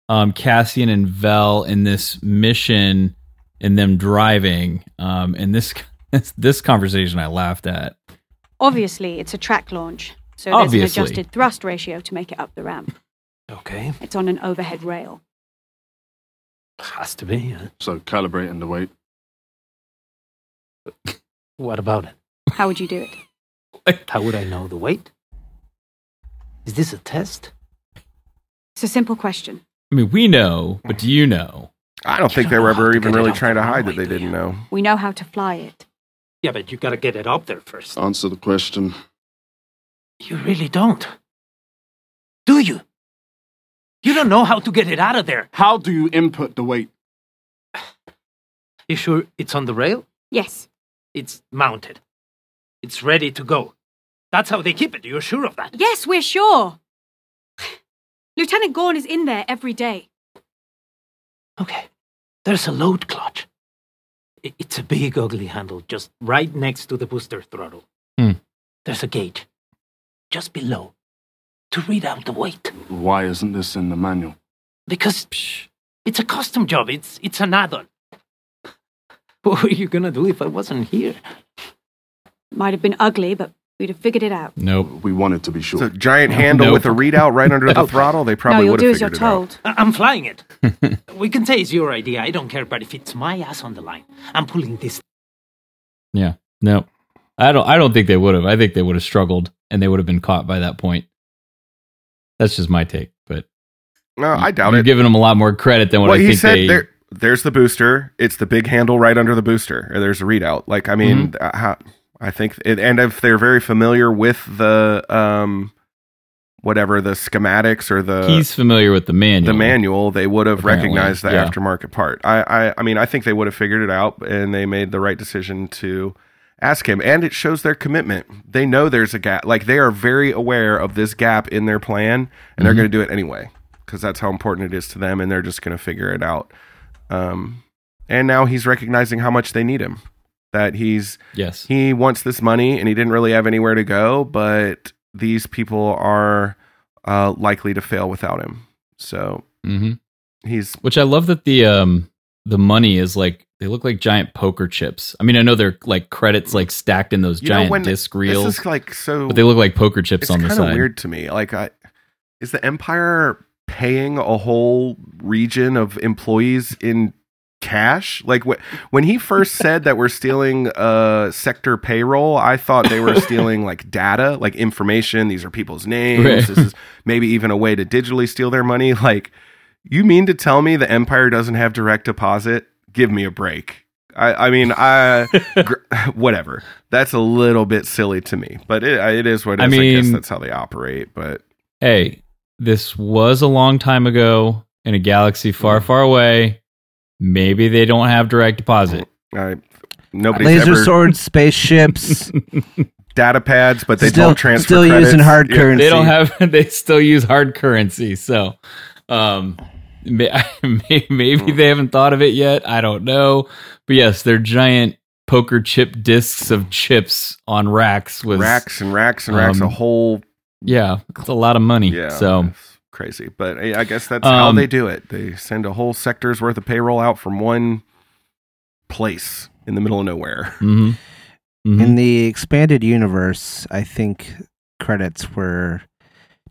um, Cassian and Vel in this mission and them driving. Um, and this this conversation I laughed at. Obviously, it's a track launch, so Obviously. there's an adjusted thrust ratio to make it up the ramp. Okay. It's on an overhead rail. Has to be. yeah. So calibrating the weight. What about it? How would you do it? How would I know the weight? Is this a test? It's a simple question. I mean, we know, but do you know? I don't think don't they were ever even really trying to hide that they didn't you? know. We know how to fly it. Yeah, but you've gotta get it up there first. Answer the question. You really don't. Do you? You don't know how to get it out of there. How do you input the weight? You sure it's on the rail? Yes, It's mounted. It's ready to go. That's how they keep it. You're sure of that? yes, we're sure. Lieutenant Gorn is in there every day. Okay. There's a load clutch. It's a big, ugly handle just right next to the booster throttle. Hmm. There's a gauge just below to read out the weight. Why isn't this in the manual? Because it's a custom job. It's it's an add-on. What were you gonna do if I wasn't here? Might have been ugly, but we'd have figured it out. Nope. We wanted to be sure. It's a giant handle Nope. with a readout right under the throttle. They probably you'll would do have as you're figured it out. told. I- I'm flying it. we can say it's your idea. I don't care, but if it's my ass on the line, I'm pulling this. Yeah. No. I don't I don't think they would have. I think they would have struggled and they would have been caught by that point. That's just my take, but No, I doubt it. you're it. giving them a lot more credit than what well, I he think said they there. there's the booster. It's the big handle right under the booster. Or there's a readout. Like I mean, Mm-hmm. uh, how, I think, it, and if they're very familiar with the um, whatever the schematics or the He's familiar with the manual. the manual, they would have Apparently, recognized the yeah. aftermarket part. I, I, I mean, I think they would have figured it out, and they made the right decision to ask him. And it shows their commitment. They know there's a gap. Like they are very aware of this gap in their plan, and they're Mhm. going to do it anyway because that's how important it is to them, and they're just going to figure it out. Um, and now he's recognizing how much they need him. That he's Yes. he wants this money, and he didn't really have anywhere to go, but these people are uh, likely to fail without him. So mm-hmm. he's Which I love that the um the money is like they look like giant poker chips. I mean, I know they're like credits like stacked in those You know, giant when- disc this reels, is like so but they look like poker chips on the kind of side. weird to me like I, is the empire paying a whole region of employees in cash like wh- when he first said that we're stealing uh sector payroll i thought they were stealing like data like information these are people's names Right. this is maybe even a way to digitally steal their money like you mean to tell me the empire doesn't have direct deposit give me a break I, I mean, I gr- whatever. That's a little bit silly to me, but it, it is what it I is. I, guess mean- that's how they operate. But Hey, this was a long time ago in a galaxy far, far away. Maybe they don't have direct deposit. I, nobody's Laser ever swords, spaceships. data pads, but they Still- don't transfer. still using hard Yeah. currency. They don't have. They still use hard currency. So, um, may- may- maybe they haven't thought of it yet. I don't know. But yes, they're giant poker chip discs of chips on racks with racks and racks and racks. a um, whole Yeah, it's a lot of money. yeah. So it's crazy, but I I guess that's how Um, they do it. They send a whole sector's worth of payroll out from one place in the middle of nowhere. mhm. Mhm. In the expanded universe, I think credits were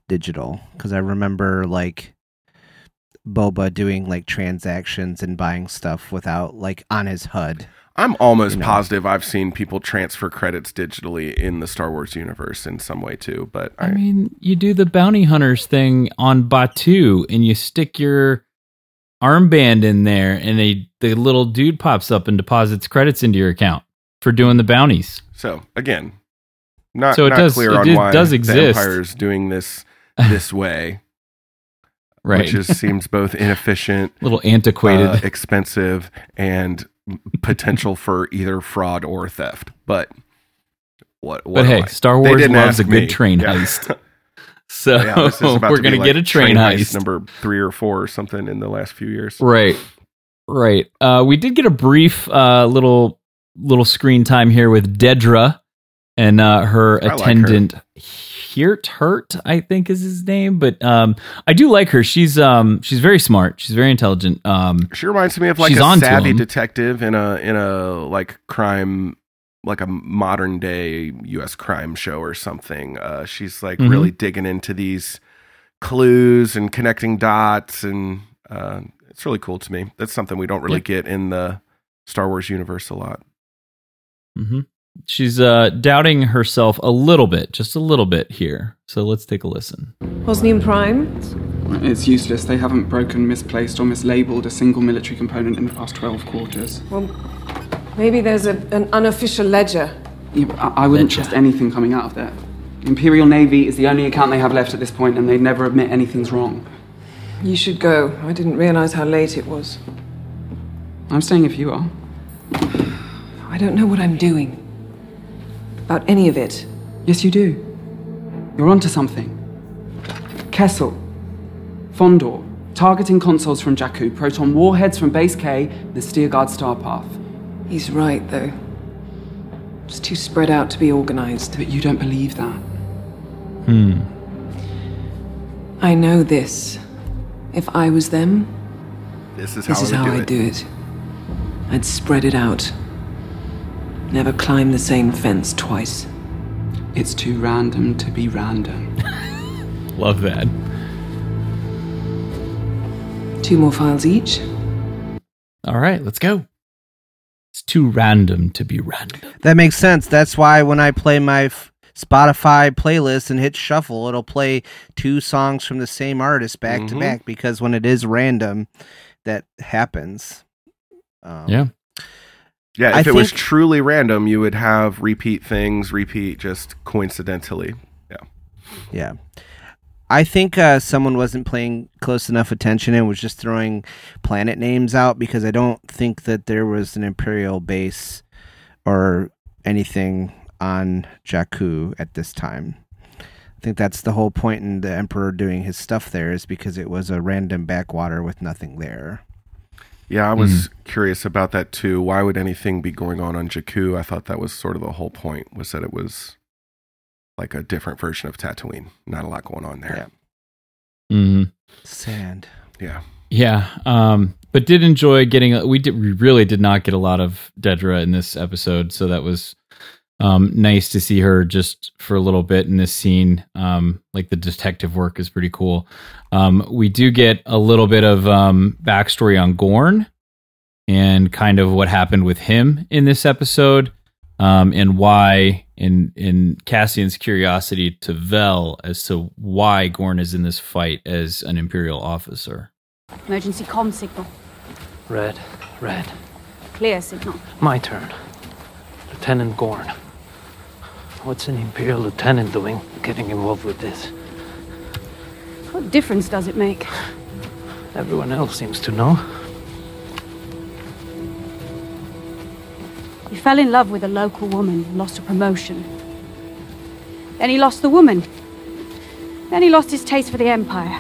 digital because I remember like Boba doing like transactions and buying stuff without like on his HUD. I'm almost You know. positive I've seen people transfer credits digitally in the Star Wars universe in some way too. But I, I mean, you do the bounty hunters thing on Batuu, and you stick your armband in there, and they the little dude pops up and deposits credits into your account for doing the bounties. so again, not So it not does- clear it on did- why does the exist. Empire is doing this this way, Right, which just seems both inefficient, a little antiquated. uh, expensive, and potential for either fraud or theft. But what? what but hey, I- Star Wars loves a good me. train Yeah. heist. So Yeah, this is about we're to gonna like get a train, heist. number three or four or something in the last few years. Right. Right. Uh, we did get a brief uh, little little screen time here with Dedra and uh, her I like her. Attendant Heert, I think is his name. But um, I do like her. She's um, she's very smart. She's very intelligent. Um, She reminds me of like a savvy detective in a in a like crime like a modern day US crime show or something. Uh, she's like Mhm. really digging into these clues and connecting dots and uh, it's really cool to me. That's something we don't really Yeah. get in the Star Wars universe a lot. mhm. She's uh, doubting herself a little bit, just a little bit here. So let's take a listen. Bosnian Prime? It's useless. They haven't broken, misplaced, or mislabeled a single military component in the past 12 quarters. Well, maybe there's a, an unofficial ledger. Yeah, I, I wouldn't trust anything coming out of there. Imperial Navy is the only account they have left at this point, and they never admit anything's wrong. You should go. I didn't realize how late it was. I'm staying if you are. I don't know what I'm doing. About any of it. Yes, you do. You're onto something. Kessel. Fondor. Targeting consoles from Jakku. Proton warheads from Base K. The Steergard Star Path. He's right, though. It's too spread out to be organized. But you don't believe that. Hmm. I know this. If I was them, This is how this is I how would do I'd it. do it. I'd spread it out. Never climb the same fence twice. It's too random to be random. Love that. Two more files each. All right, let's go. It's too random to be random. That makes sense. That's why when I play my f- Spotify playlist and hit shuffle, it'll play two songs from the same artist back to Mhm. back because when it is random, that happens. Um, Yeah. Yeah, I if it was truly random, you would have repeat things, repeat just coincidentally. Yeah. Yeah. I think uh, someone wasn't paying close enough attention and was just throwing planet names out because I don't think that there was an Imperial base or anything on Jakku at this time. I think that's the whole point in the Emperor doing his stuff there is because it was a random backwater with nothing there. Yeah, I was curious about that too. Why would anything be going on on Jakku? I thought that was sort of the whole point was that it was like a different version of Tatooine. Not a lot going on there. hmm Sand. Yeah. Yeah, um, but did enjoy getting. We did. We really did not get a lot of Dedra in this episode, so that was um, nice to see her just for a little bit in this scene. Um, like the detective work is pretty cool. Um, we do get a little bit of um, backstory on Gorn and kind of what happened with him in this episode, um, and why. In in Cassian's curiosity to Vel as to why Gorn is in this fight as an Imperial officer. Emergency comm signal. Red, red. Clear signal. My turn. Lieutenant Gorn. What's an Imperial lieutenant doing getting involved with this? What difference does it make? Everyone else seems to know. He fell in love with a local woman and lost a promotion. Then he lost the woman. Then he lost his taste for the Empire.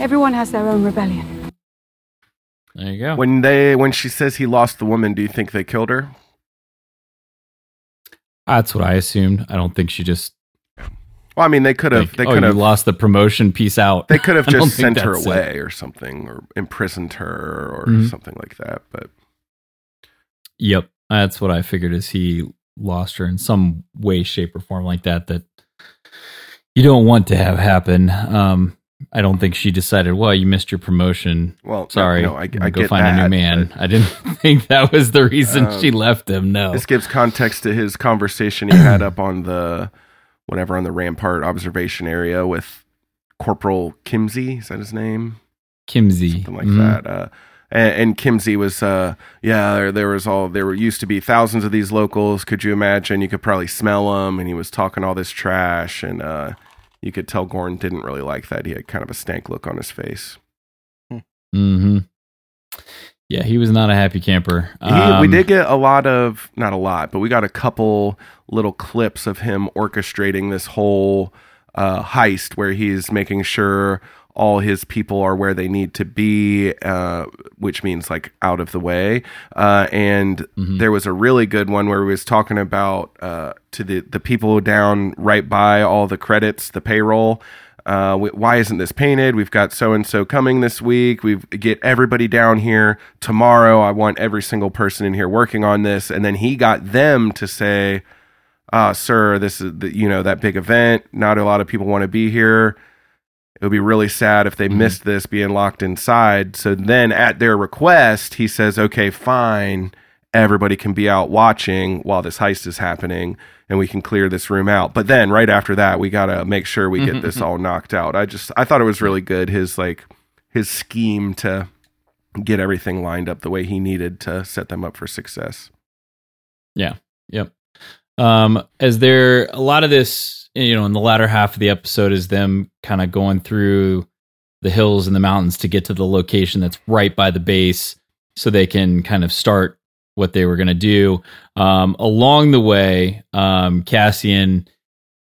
Everyone has their own rebellion. There you go. When they when she says he lost the woman, do you think they killed her? That's what I assumed. I don't think she just. Well, I mean, they could have. like, they oh, could you have lost the promotion. Peace out. They could have just sent her that's it. away or something, or imprisoned her, or Mhm. something like that. But Yep, that's what I figured. Is he lost her in some way, shape, or form like that? That you don't want to have happen. Um, I don't think she decided. Well, you missed your promotion. Well, sorry. no, I- I'm I go find a new that, man. I didn't think that was the reason Um, she left him. No. this gives context to his conversation he had up on the whatever on the rampart observation area with Corporal Kimzi. Is that his name? Kimzi, something like Mhm. that. Uh, and, and Kimzi was, uh, yeah, there, there was all there were used to be thousands of these locals. Could you imagine? You could probably smell them, and he was talking all this trash, and uh, you could tell Gorn didn't really like that. He had kind of a stank look on his face. hmm Yeah, he was not a happy camper. He, we Um, did get a lot of, not a lot, but we got a couple little clips of him orchestrating this whole uh, heist where he's making sure all his people are where they need to be, uh, which means like out of the way. Uh, and there was a really good one where he was talking about uh, to the, the people down right by all the credits, the payroll. Uh, why isn't this painted? We've got so and so coming this week. We get everybody down here tomorrow. I want every single person in here working on this. And then he got them to say, uh, "Sir, this is the, you know that big event. Not a lot of people want to be here. It would be really sad if they mm-hmm. missed this being locked inside." So then, at their request, he says, "Okay, fine." Everybody can be out watching while this heist is happening, and we can clear this room out. But then, right after that, we gotta make sure we get mm-hmm, this mm-hmm. all knocked out. I just, I thought it was really good. His like, his scheme to get everything lined up the way he needed to set them up for success. Yeah. Yep. Um, as there a lot of this, you know, in the latter half of the episode is them kind of going through the hills and the mountains to get to the location that's right by the base so they can kind of start what they were going to do. Um, along the way, um, Cassian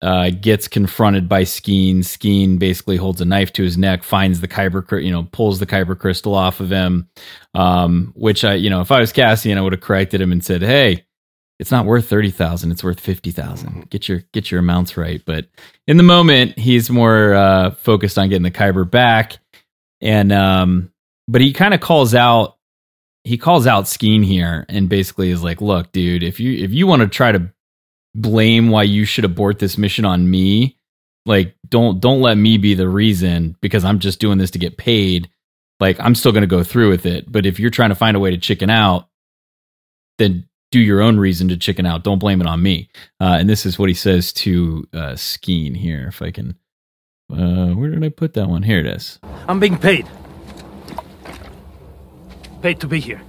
uh, gets confronted by Skeen. Skeen basically holds a knife to his neck, finds the kyber, you know, pulls the kyber crystal off of him. Um, which I, you know, if I was Cassian, I would have corrected him and said, "Hey, it's not worth thirty thousand; it's worth fifty thousand. Get your get your amounts right." But in the moment, he's more uh, focused on getting the kyber back, and um, but he kind of calls out. He calls out Skeen here and basically is like, "Look, dude, if you if you want to try to blame why you should abort this mission on me like don't don't let me be the reason because i'm just doing this to get paid like i'm still going to go through with it but if you're trying to find a way to chicken out then do your own reason to chicken out don't blame it on me uh, and this is what he says to uh, skeen here if i can uh, where did i put that one here it is I'm being paid. paid to be here.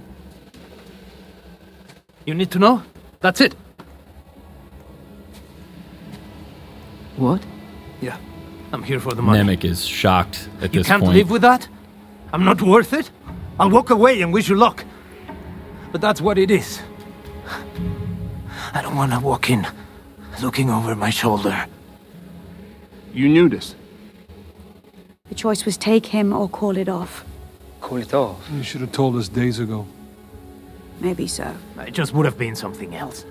You need to know? That's it. What? Yeah, I'm here for the money. Nemik is shocked at You this can't live with that? I'm not worth it? I'll walk away and wish you luck. But that's what it is. I don't want to walk in looking over my shoulder. You knew this. The choice was take him or call it off. Call it off. You should have told us days ago. Maybe so. It just would have been something else.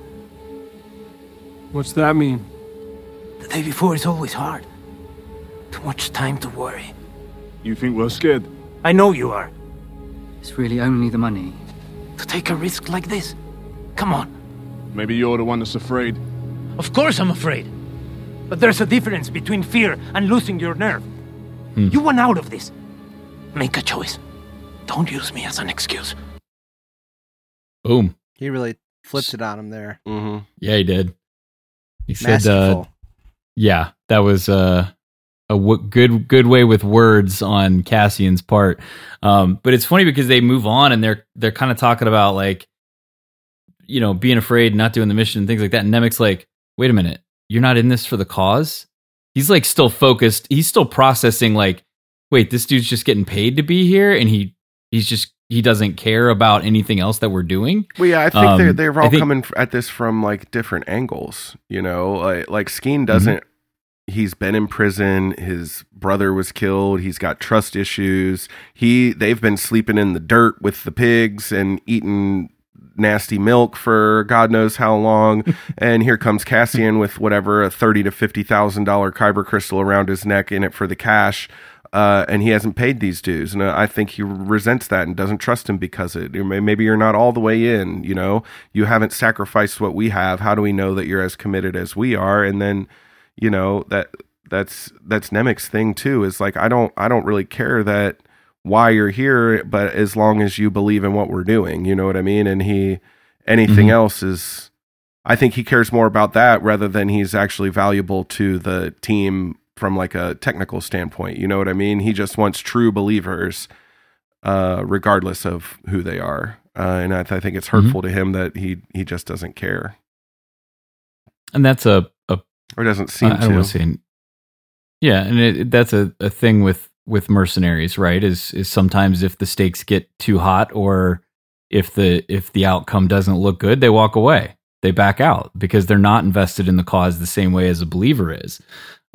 What's that mean? The day before is always hard. Too much time to worry. You think we're scared? I know you are. It's really only the money. To take a risk like this? Come on. Maybe you're the one that's afraid. Of course I'm afraid. But there's a difference between fear and losing your nerve. You want out of this. Make a choice. Don't use me as an excuse. Boom. He really flipped it on him there. Mm-hmm. Yeah, he did. He said, uh, "Yeah, that was uh, a w- good good way with words on Cassian's part." Um, but it's funny because they move on and they're they're kind of talking about like, you know, being afraid, not doing the mission, and things like that. And Nemik's like, "Wait a minute, you're not in this for the cause." He's like still focused. He's still processing. Like, wait, this dude's just getting paid to be here, and he he's just he doesn't care about anything else that we're doing. Well, yeah, I think they're Um, they're all think- coming at this from like different angles. You know, like, like Skeen Mm-hmm. doesn't. He's been in prison. His brother was killed. He's got trust issues. He they've been sleeping in the dirt with the pigs and eating nasty milk for God knows how long. and here comes Cassian with whatever a thirty to fifty thousand dollar kyber crystal around his neck in it for the cash. Uh, and he hasn't paid these dues, and uh, I think he resents that and doesn't trust him because it. Maybe you're not all the way in. You know, you haven't sacrificed what we have. How do we know that you're as committed as we are? And then, you know that that's that's Nemik's thing too. Is like I don't I don't really care that why you're here, but as long as you believe in what we're doing, you know what I mean. And he anything Mhm. else is. I think he cares more about that rather than he's actually valuable to the team from like a technical standpoint. You know what I mean? He just wants true believers, uh, regardless of who they are. Uh, and I, I think it's hurtful to him that he he just doesn't care and that's a, a or doesn't seem I, I to. want yeah and it, that's a, a thing with with mercenaries right is is sometimes if the stakes get too hot or if the if the outcome doesn't look good they walk away. They back out because they're not invested in the cause the same way as a believer is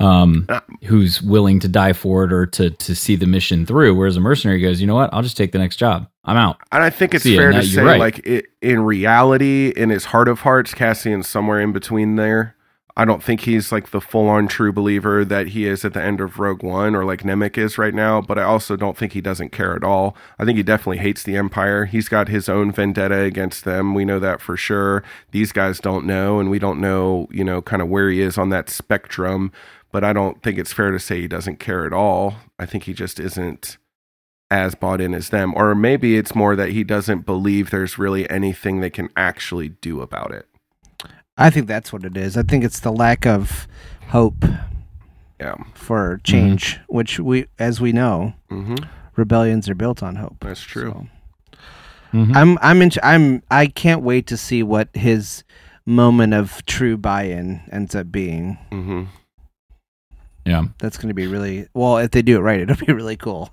um who's willing to die for it or to to see the mission through. Whereas a mercenary goes you know what? I'll just take the next job. I'm out. And I think it's See fair to say, right. like i in reality, in his heart of hearts, Cassian's somewhere in between there. I don't think he's like the full on true believer that he is at the end of Rogue One or like Nemik is right now, but I also don't think he doesn't care at all. I think he definitely hates the Empire. He's got his own vendetta against them. We know that for sure. These guys don't know, and we don't know, you know, kind of where he is on that spectrum. But I don't think it's fair to say he doesn't care at all. I think he just isn't as bought in as them. Or maybe it's more that he doesn't believe there's really anything they can actually do about it. I think that's what it is. I think it's the lack of hope Yeah. for change, which we, as we know, hmm rebellions are built on hope. That's true. Mhm. I'm I'm in, I'm I can't wait to see what his moment of true buy-in ends up being. hmm yeah That's going to be really well. If they do it right, it'll be really cool.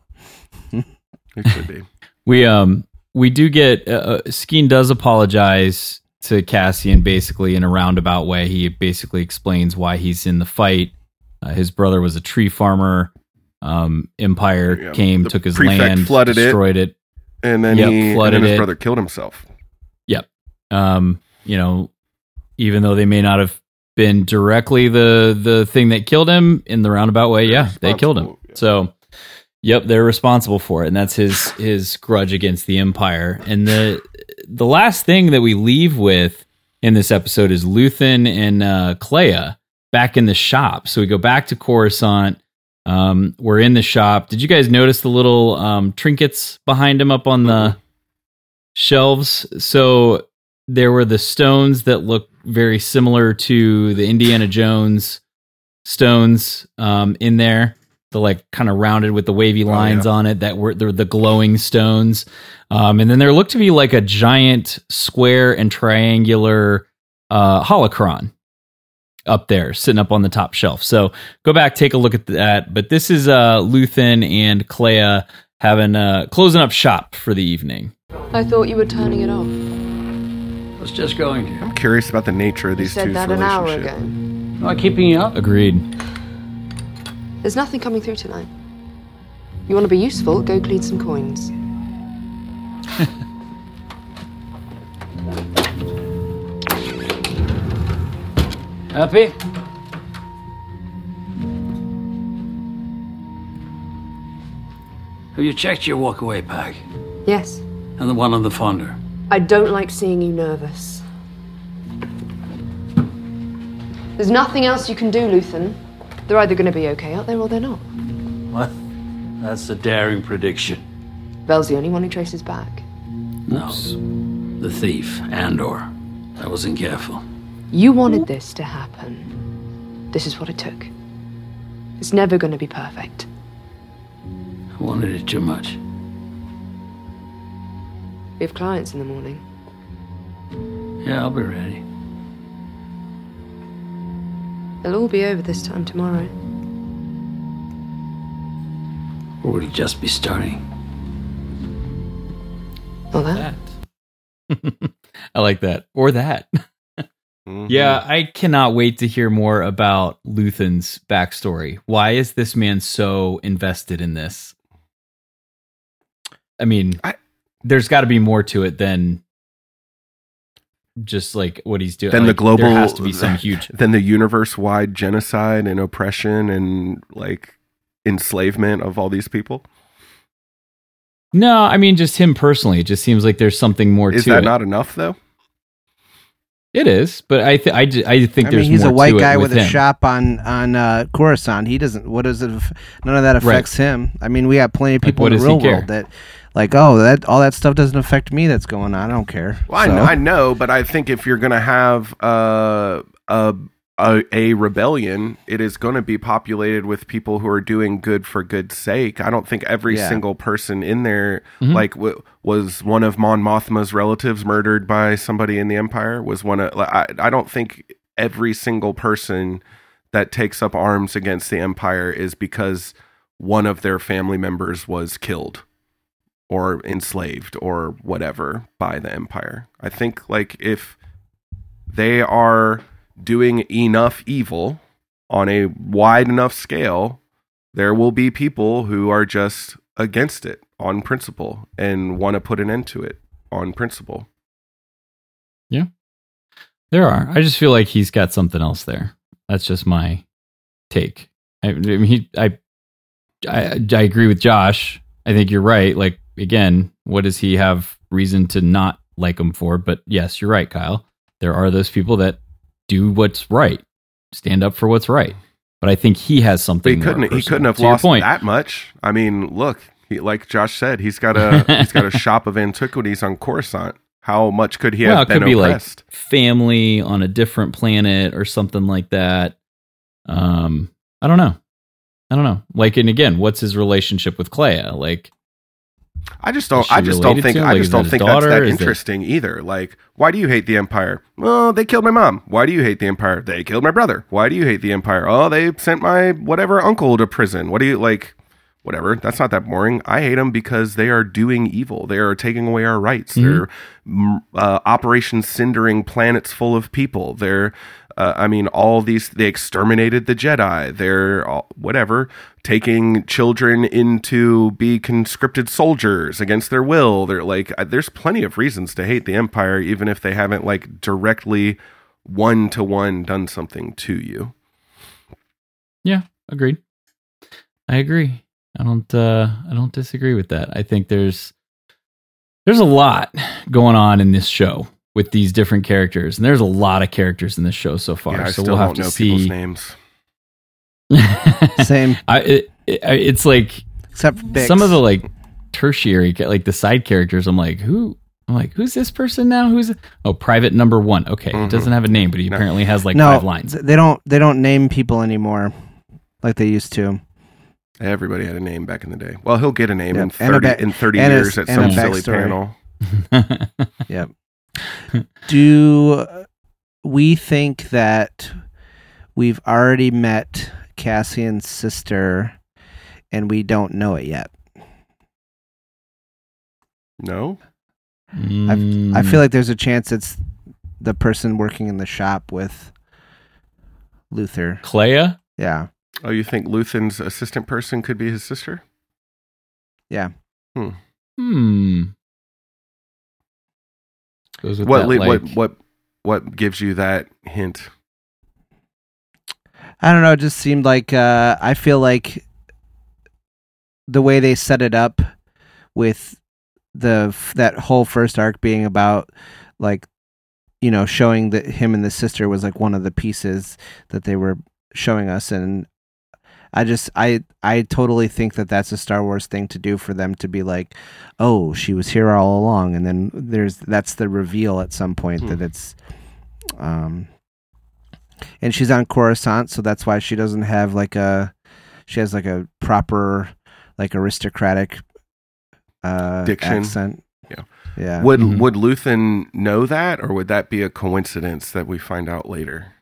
It could be. We um we do get uh, uh, Skeen does apologize to Cassian basically in a roundabout way. He basically explains why he's in the fight. Uh, his brother was a tree farmer. Um, Empire Yeah, came, took his land, flooded it. destroyed it. And then Yep, he and flooded then his it. brother killed himself. Yep. Um, you know, even though they may not have been directly the the thing that killed him in the roundabout way, yeah, they killed him. yeah. So, yep, they're responsible for it, and that's his his grudge against the Empire. And the the last thing that we leave with in this episode is Luthen and uh, Kleya back in the shop. So we go back to Coruscant. Um, we're in the shop. Did you guys notice the little um, trinkets behind him up on the shelves? So there were the stones that look very similar to the Indiana Jones stones um, in there. The like kind of rounded with the wavy lines on it that were the, the glowing stones. Um, and then there looked to be like a giant square and triangular uh, holocron up there, sitting up on the top shelf. So go back, take a look at that. But this is uh, Luthen and Kleya having uh, closing up shop for the evening. I thought you were turning it off. I was just going to. I'm curious about the nature of You these said two's that an hour relationship. ago. Am I keeping you up? Agreed. There's nothing coming through tonight. You want to be useful? Go clean some coins. Happy? Have you checked your walkaway bag? Yes. And the one on the Fondor? I don't like seeing you nervous. There's nothing else you can do, Luthen. They're either going to be okay out there or they're not. What? That's a daring prediction. Vel's the only one who traces back. No. The thief, Andor. I wasn't careful. You wanted this to happen. This is what it took. It's never going to be perfect. I wanted it too much. We have clients in the morning. Yeah, I'll be ready. They'll all be over this time tomorrow. Or we'll just be starting. Or that. I like that. Or that. Mm-hmm. Yeah, I cannot wait to hear more about Luthen's backstory. Why is this man so invested in this? I mean, there's got to be more to it than just like what he's doing. Then the global there has to be some huge. then the universe wide genocide and oppression and like enslavement of all these people. No, I mean just him personally. It just seems like there's something more Is to that it. not enough though? It is, but I th- I, I think I there's mean, he's more a white to guy with, a shop on on uh, Coruscant. He doesn't. What does it? None of that Right. affects him. I mean, we got plenty of people what in the real world that, like, oh, that all that stuff doesn't affect me. That's going on. I don't care. Well, I, know, I know, but I think if you're going to have uh, a, a a rebellion, it is going to be populated with people who are doing good for good's sake. I don't think every Yeah. single person in there, Mhm. like, w- was one of Mon Mothma's relatives murdered by somebody in the Empire. Was one of like, I, I don't think every single person that takes up arms against the Empire is because one of their family members was killed or enslaved or whatever by the empire. I think like if they are doing enough evil on a wide enough scale, there will be people who are just against it on principle and want to put an end to it on principle. Yeah, there are. I just feel like he's got something else there. That's just my take. I, I mean, he, I, I, I agree with Josh. I think you're right. Like again, what does he have reason to not like him for? But yes, you're right, Kyle. There are those people that do what's right, stand up for what's right. But I think he has But something. he couldn't he couldn't have To lost point. that much. I mean, look, he, like Josh said, he's got a he's got a shop of antiquities on Coruscant. How much could he well, have it could been be oppressed? like family on a different planet or something like that. Um, I don't know. I don't know. Like, and again, what's his relationship with Kleya? Like, I just don't. I just don't think. I just is don't think that's daughter? that Is it- interesting either. Like, why do you hate the Empire? Well, they killed my mom. Why do you hate the Empire? They killed my brother. Why do you hate the Empire? Oh, they sent my whatever uncle to prison. What do you like? Whatever. That's not that boring. I hate them because they are doing evil. They are taking away our rights. Mm-hmm. They're mm, uh, Operation Cindering planets full of people. They're uh, I mean, all these, they exterminated the Jedi. They're all, whatever, taking children into be conscripted soldiers against their will. They're like, uh, there's plenty of reasons to hate the Empire, even if they haven't like directly one to one done something to you. yeah, agreed. I agree. I don't. uh I don't disagree with that. I think there's there's a lot going on in this show with these different characters, and there's a lot of characters in this show so far. Yeah, I so still we'll have don't to know see. people's names. Same. I, it, it, it's like Except for some of the like tertiary, like the side characters. I'm like, who? I'm like, who's this person now? Who's oh, Private Number One? Okay, he mm-hmm. doesn't have a name, but he apparently has like no, five lines. They don't. They don't name people anymore like they used to. Everybody had a name back in the day. Well, he'll get a name Yep. in thirty ba- in thirty and a- years at some silly backstory. panel. Yep. Do we think that we've already met Cassian's sister and we don't know it yet? No. Mm. I feel like there's a chance it's the person working in the shop with Luthen. Kleya. Yeah. Oh, you think Luthen's assistant person could be his sister? Yeah. Hmm. Hmm. Goes with What, that, li- like, what what what gives you that hint? I don't know. It just seemed like uh, I feel like the way they set it up with the that whole first arc being about like you know showing that him and the sister was like one of the pieces that they were showing us and I just I I totally think that that's a Star Wars thing to do for them to be like oh she was here all along and then there's that's the reveal at some point that it's um and she's on Coruscant, so that's why she doesn't have like a she has like a proper like aristocratic uh Diction. accent. Yeah. Yeah. Would Mm-hmm. would Luthen know that, or would that be a coincidence that we find out later?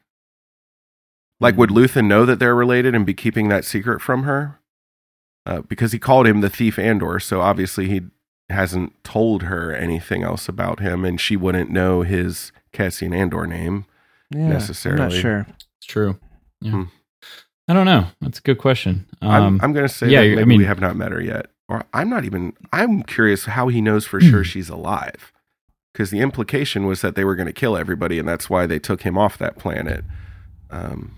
Like, would Mm-hmm. Luthen know that they're related and be keeping that secret from her? Uh, because he called him the thief Andor, so obviously he hasn't told her anything else about him, and she wouldn't know his Cassian Andor name Yeah, necessarily. I'm not sure. It's true. Yeah. Hmm. I don't know. That's a good question. Um, I'm, I'm going to say yeah, that maybe I mean, we have not met her yet, or I'm not even. I'm curious how he knows for sure Hmm. she's alive, because the implication was that they were going to kill everybody, and that's why they took him off that planet. Um,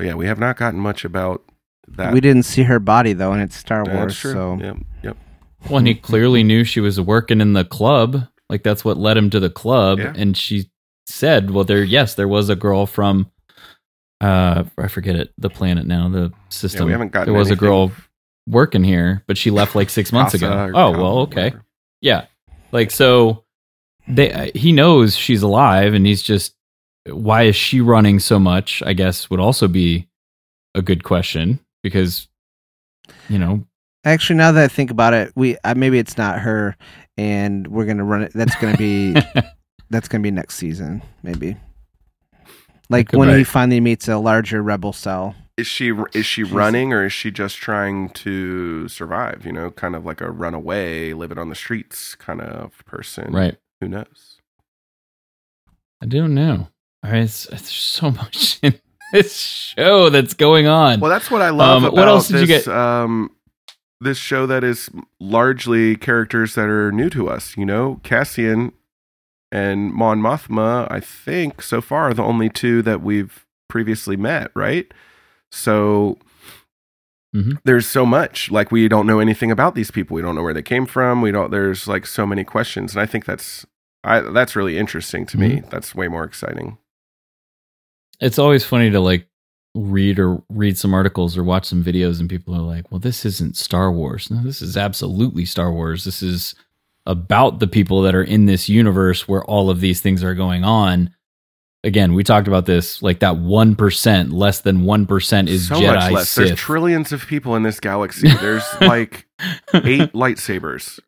but yeah, we have not gotten much about that. We didn't see her body though, and it's Star That's Wars, true. so Yep, yep. Well, and he clearly knew she was working in the club. Like that's what led him to the club. Yeah. And she said, "Well, there, yes, there was a girl from, uh, I forget it, the planet now, the system. haven't gotten there was a girl working here, but she left like six months ago. Oh, Kal, well, okay, yeah. Like so, they uh, he knows she's alive, and he's just why is she running so much? I guess would also be a good question because you know actually now that I think about it, we uh, maybe it's not her, and we're gonna run it. That's gonna be that's gonna be next season, maybe. Like when be. he finally meets a larger rebel cell. Is she is she running or is she just trying to survive? You know, kind of like a runaway, living on the streets kind of person. Right. Who knows? I don't know. All right, it's, it's so much in this show that's going on. Well, that's what I love Um, about what else did you this, get? Um, this show that is largely characters that are new to us. You know, Cassian and Mon Mothma. I think so far are the only two that we've previously met. Right. So Mm-hmm. there's so much like we don't know anything about these people. We don't know where they came from. We don't. There's like so many questions, and I think that's I that's really interesting to Mm-hmm. me. That's way more exciting. It's always funny to like read or read some articles or watch some videos, and people are like, "Well, this isn't Star Wars." No, this is absolutely Star Wars. This is about the people that are in this universe where all of these things are going on. Again, we talked about this. Like that one percent, less than one percent is so Jedi much less. Sith. There's trillions of people in this galaxy. There's like eight lightsabers.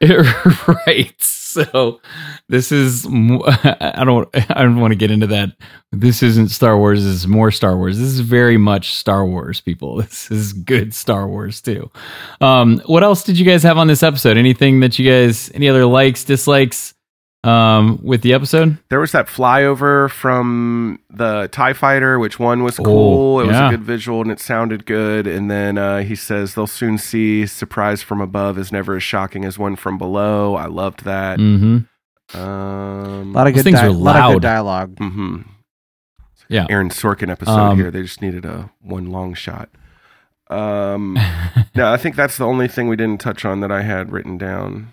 right. So this is I don't I don't want to get into that. This isn't Star Wars, this is more Star Wars. This is very much Star Wars, people. This is good Star Wars too. Um what else did you guys have on this episode? Anything that you guys any other likes, dislikes um with the episode? There was that flyover from the TIE fighter, which one was cool. it was yeah. a good visual and it sounded good. And then uh, he says they'll soon see surprise from above is never as shocking as one from below. I loved that. Mhm. Um, A lot of Those good, things di- are lot of loud. good dialogue. hmm Yeah. Aaron Sorkin episode Um, here. They just needed a one long shot. Um, no, I think that's the only thing we didn't touch on that I had written down.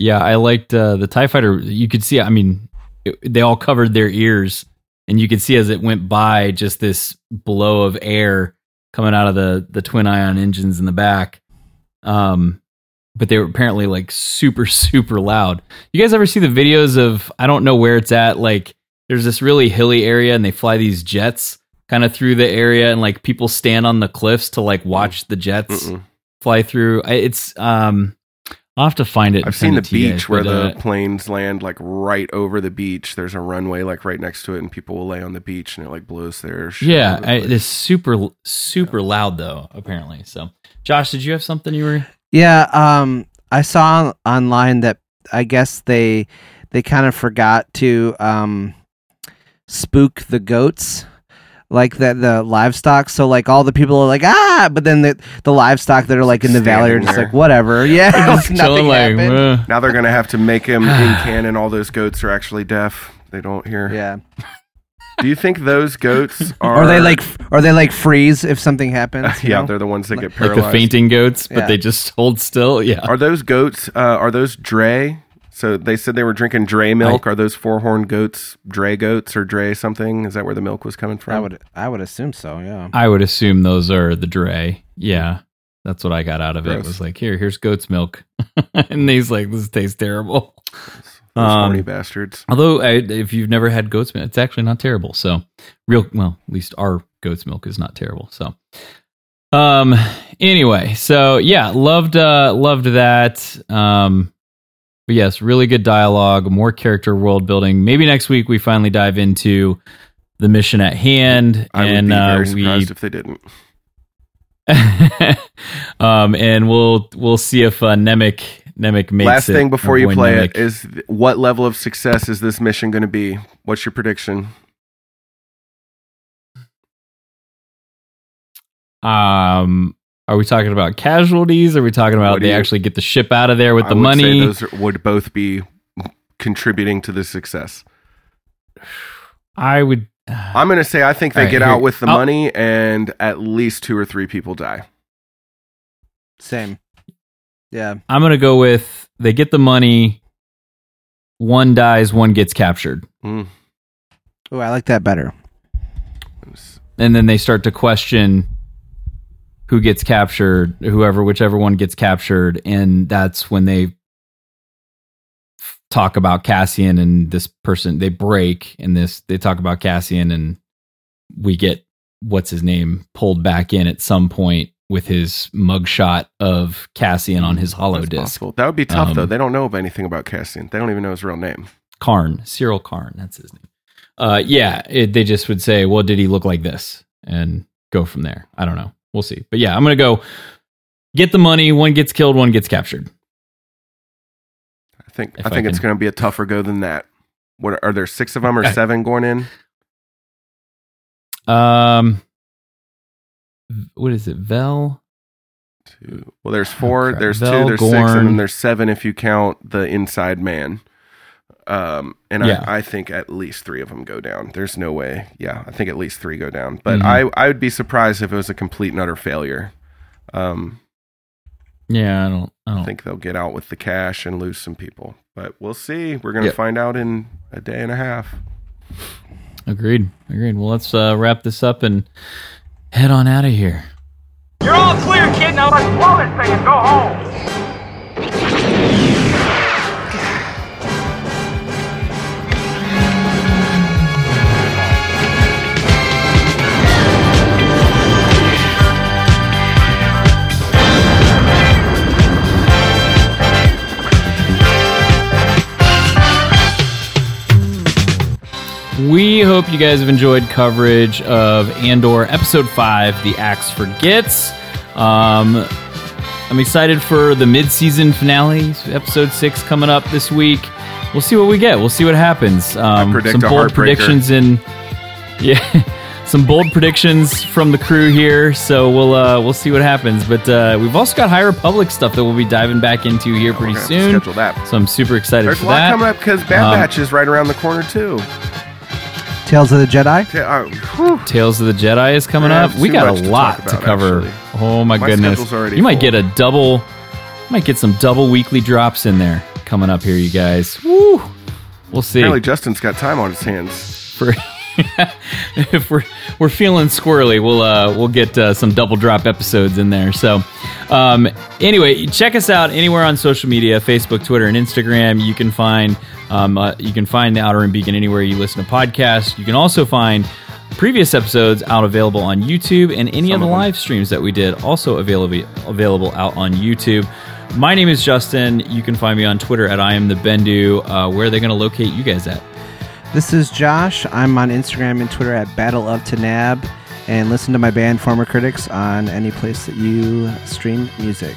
Yeah, I liked uh, the Tie Fighter. You could see, I mean, it, they all covered their ears, and you could see as it went by, just this blow of air coming out of the the twin ion engines in the back. Um, but they were apparently like super super loud. You guys ever see the videos of? I don't know where it's at. Like, there's this really hilly area, and they fly these jets kind of through the area, and like people stand on the cliffs to like watch the jets Mm-mm. fly through. It's um, I'll have to find it. I've seen the it to you beach guys, where but, the uh, planes land like right over the beach. There's a runway like right next to it, and people will lay on the beach, and it like blows their shit yeah, the I, it's super super loud though. Apparently, so Josh, did you have something you were? Yeah, um, I saw online that I guess they they kind of forgot to um, spook the goats, like that the livestock. So like all the people are like ah, but then the the livestock that are like in the valley are just there. like whatever. Yeah, Just like, nothing like, happened. "Uh." now they're gonna have to make him in canon. All those goats are actually deaf. They don't hear. Yeah. Do you think those goats are? Are they like Are they like freeze if something happens. you yeah, know? they're the ones that get like paralyzed. the fainting goats, but Yeah. they just hold still. Yeah. Are those goats? Uh, are those Dre? So they said they were drinking Dre milk. are those four horned goats Dre goats or Dre something? Is that where the milk was coming from? I would I would assume so. Yeah. I would assume those are the Dre. Yeah. That's what I got out of it. Gross. Was like, here, here's goat's milk. and he's like, this tastes terrible. Those Um, bastards. Although, I, if you've never had goat's milk, it's actually not terrible. So, real, well, at least our goat's milk is not terrible. So, um, anyway, so yeah, loved, uh, loved that. Um, but yes, really good dialogue, more character world building. Maybe next week we finally dive into the mission at hand, I would and be very uh, surprised we if they didn't. um, and we'll we'll see if uh, Nemik Nemik makes it. Last it. thing before you play Nemik. it is what level of success is this mission going to be? What's your prediction? Um, are we talking about casualties? Are we talking about they you- actually get the ship out of there with I the would say money? those are- would both be contributing to the success. I would. I'm going to say I think they All right, get here- out with the I'll- money and at least two or three people die. Same. Yeah. I'm gonna go with they get the money. One dies, one gets captured, Mm. Oh, I like that better. and then they start to question who gets captured, whoever, whichever one gets captured, and that's when they talk about Cassian and this person. They break and this. They talk about Cassian, and we get what's his name pulled back in at some point with his mugshot of Cassian on his hollow That's disc. possible. That would be tough though. Um, They don't know of anything about Cassian. They don't even know his real name. Karn, Syril Karn, that's his name. Uh, yeah, it, they just would say, "Well, did he look like this?" and go from there. I don't know. We'll see. But yeah, I'm gonna go get the money. One gets killed, one gets captured. I think If I think I it's going to be a tougher go than that. What are there six of them or Okay. seven going in? Um, what is it? Vel. Two. Well, there's four. crap. there's Vel, two. There's six, and then there's seven if you count the inside man. Um, and Yeah. I, I think at least three of them go down. There's no way. Yeah, I think at least three go down. But Mhm. I I would be surprised if it was a complete and utter failure. Um, Yeah, I don't. I I don't. think they'll get out with the cash and lose some people. But we'll see. We're gonna Yep. find out in a day and a half. Agreed. Agreed. Well, let's uh, wrap this up and head on out of here. You're all clear, kid. Now let's blow this thing and go home. Hope you guys have enjoyed coverage of Andor Episode 5, The Axe Forgets. Um, I'm excited for the mid season finale, Episode 6, coming up this week. We'll see what we get. We'll see what happens. Um, some bold predictions in. Yeah. Some bold predictions from the crew here, so we'll uh, we'll see what happens. But uh, we've also got High Republic stuff that we'll be diving back into here pretty soon. schedule that. So I'm super excited There's for a lot that. coming up because Bad Um, Batch is right around the corner too. Tales of the Jedi. Yeah, uh, Tales of the Jedi is coming up. We got a lot to about, cover. actually. Oh my, My goodness! schedule's already You might full. get a double. Might get some double weekly drops in there coming up here, you guys. Woo! We'll see. apparently Justin's got time on his hands. For if we're we're feeling squirrely, we'll uh we'll get uh, some double drop episodes in there. So, um, anyway, check us out anywhere on social media: Facebook, Twitter, and Instagram. You can find um, uh, you can find the Outer Rim Beacon anywhere you listen to podcasts. You can also find Previous episodes out available on YouTube, and any Some of the live streams that we did also available available out on YouTube. My name is Justin. You can find me on Twitter at I am the Bendu. Uh, where are they going to locate you guys at? This is Josh. I'm on Instagram and Twitter at Battle of Tanab. And listen to my band Former Critics on any place that you stream music.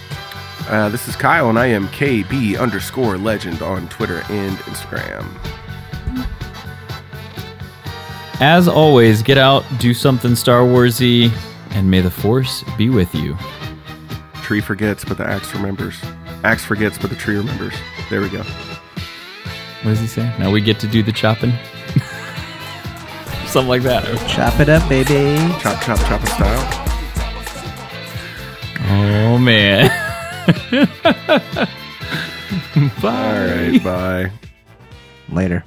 Uh, this is Kyle, and I am KB underscore legend on Twitter and Instagram. As always, get out, do something Star Warsy, and may the Force be with you. Tree forgets, but the axe remembers. Axe forgets, but the tree remembers. There we go. What does he say? Now we get to do the chopping. Something like that. Chop it up, baby. Chop, chop, chop style. Oh man. bye. All right, bye. Later.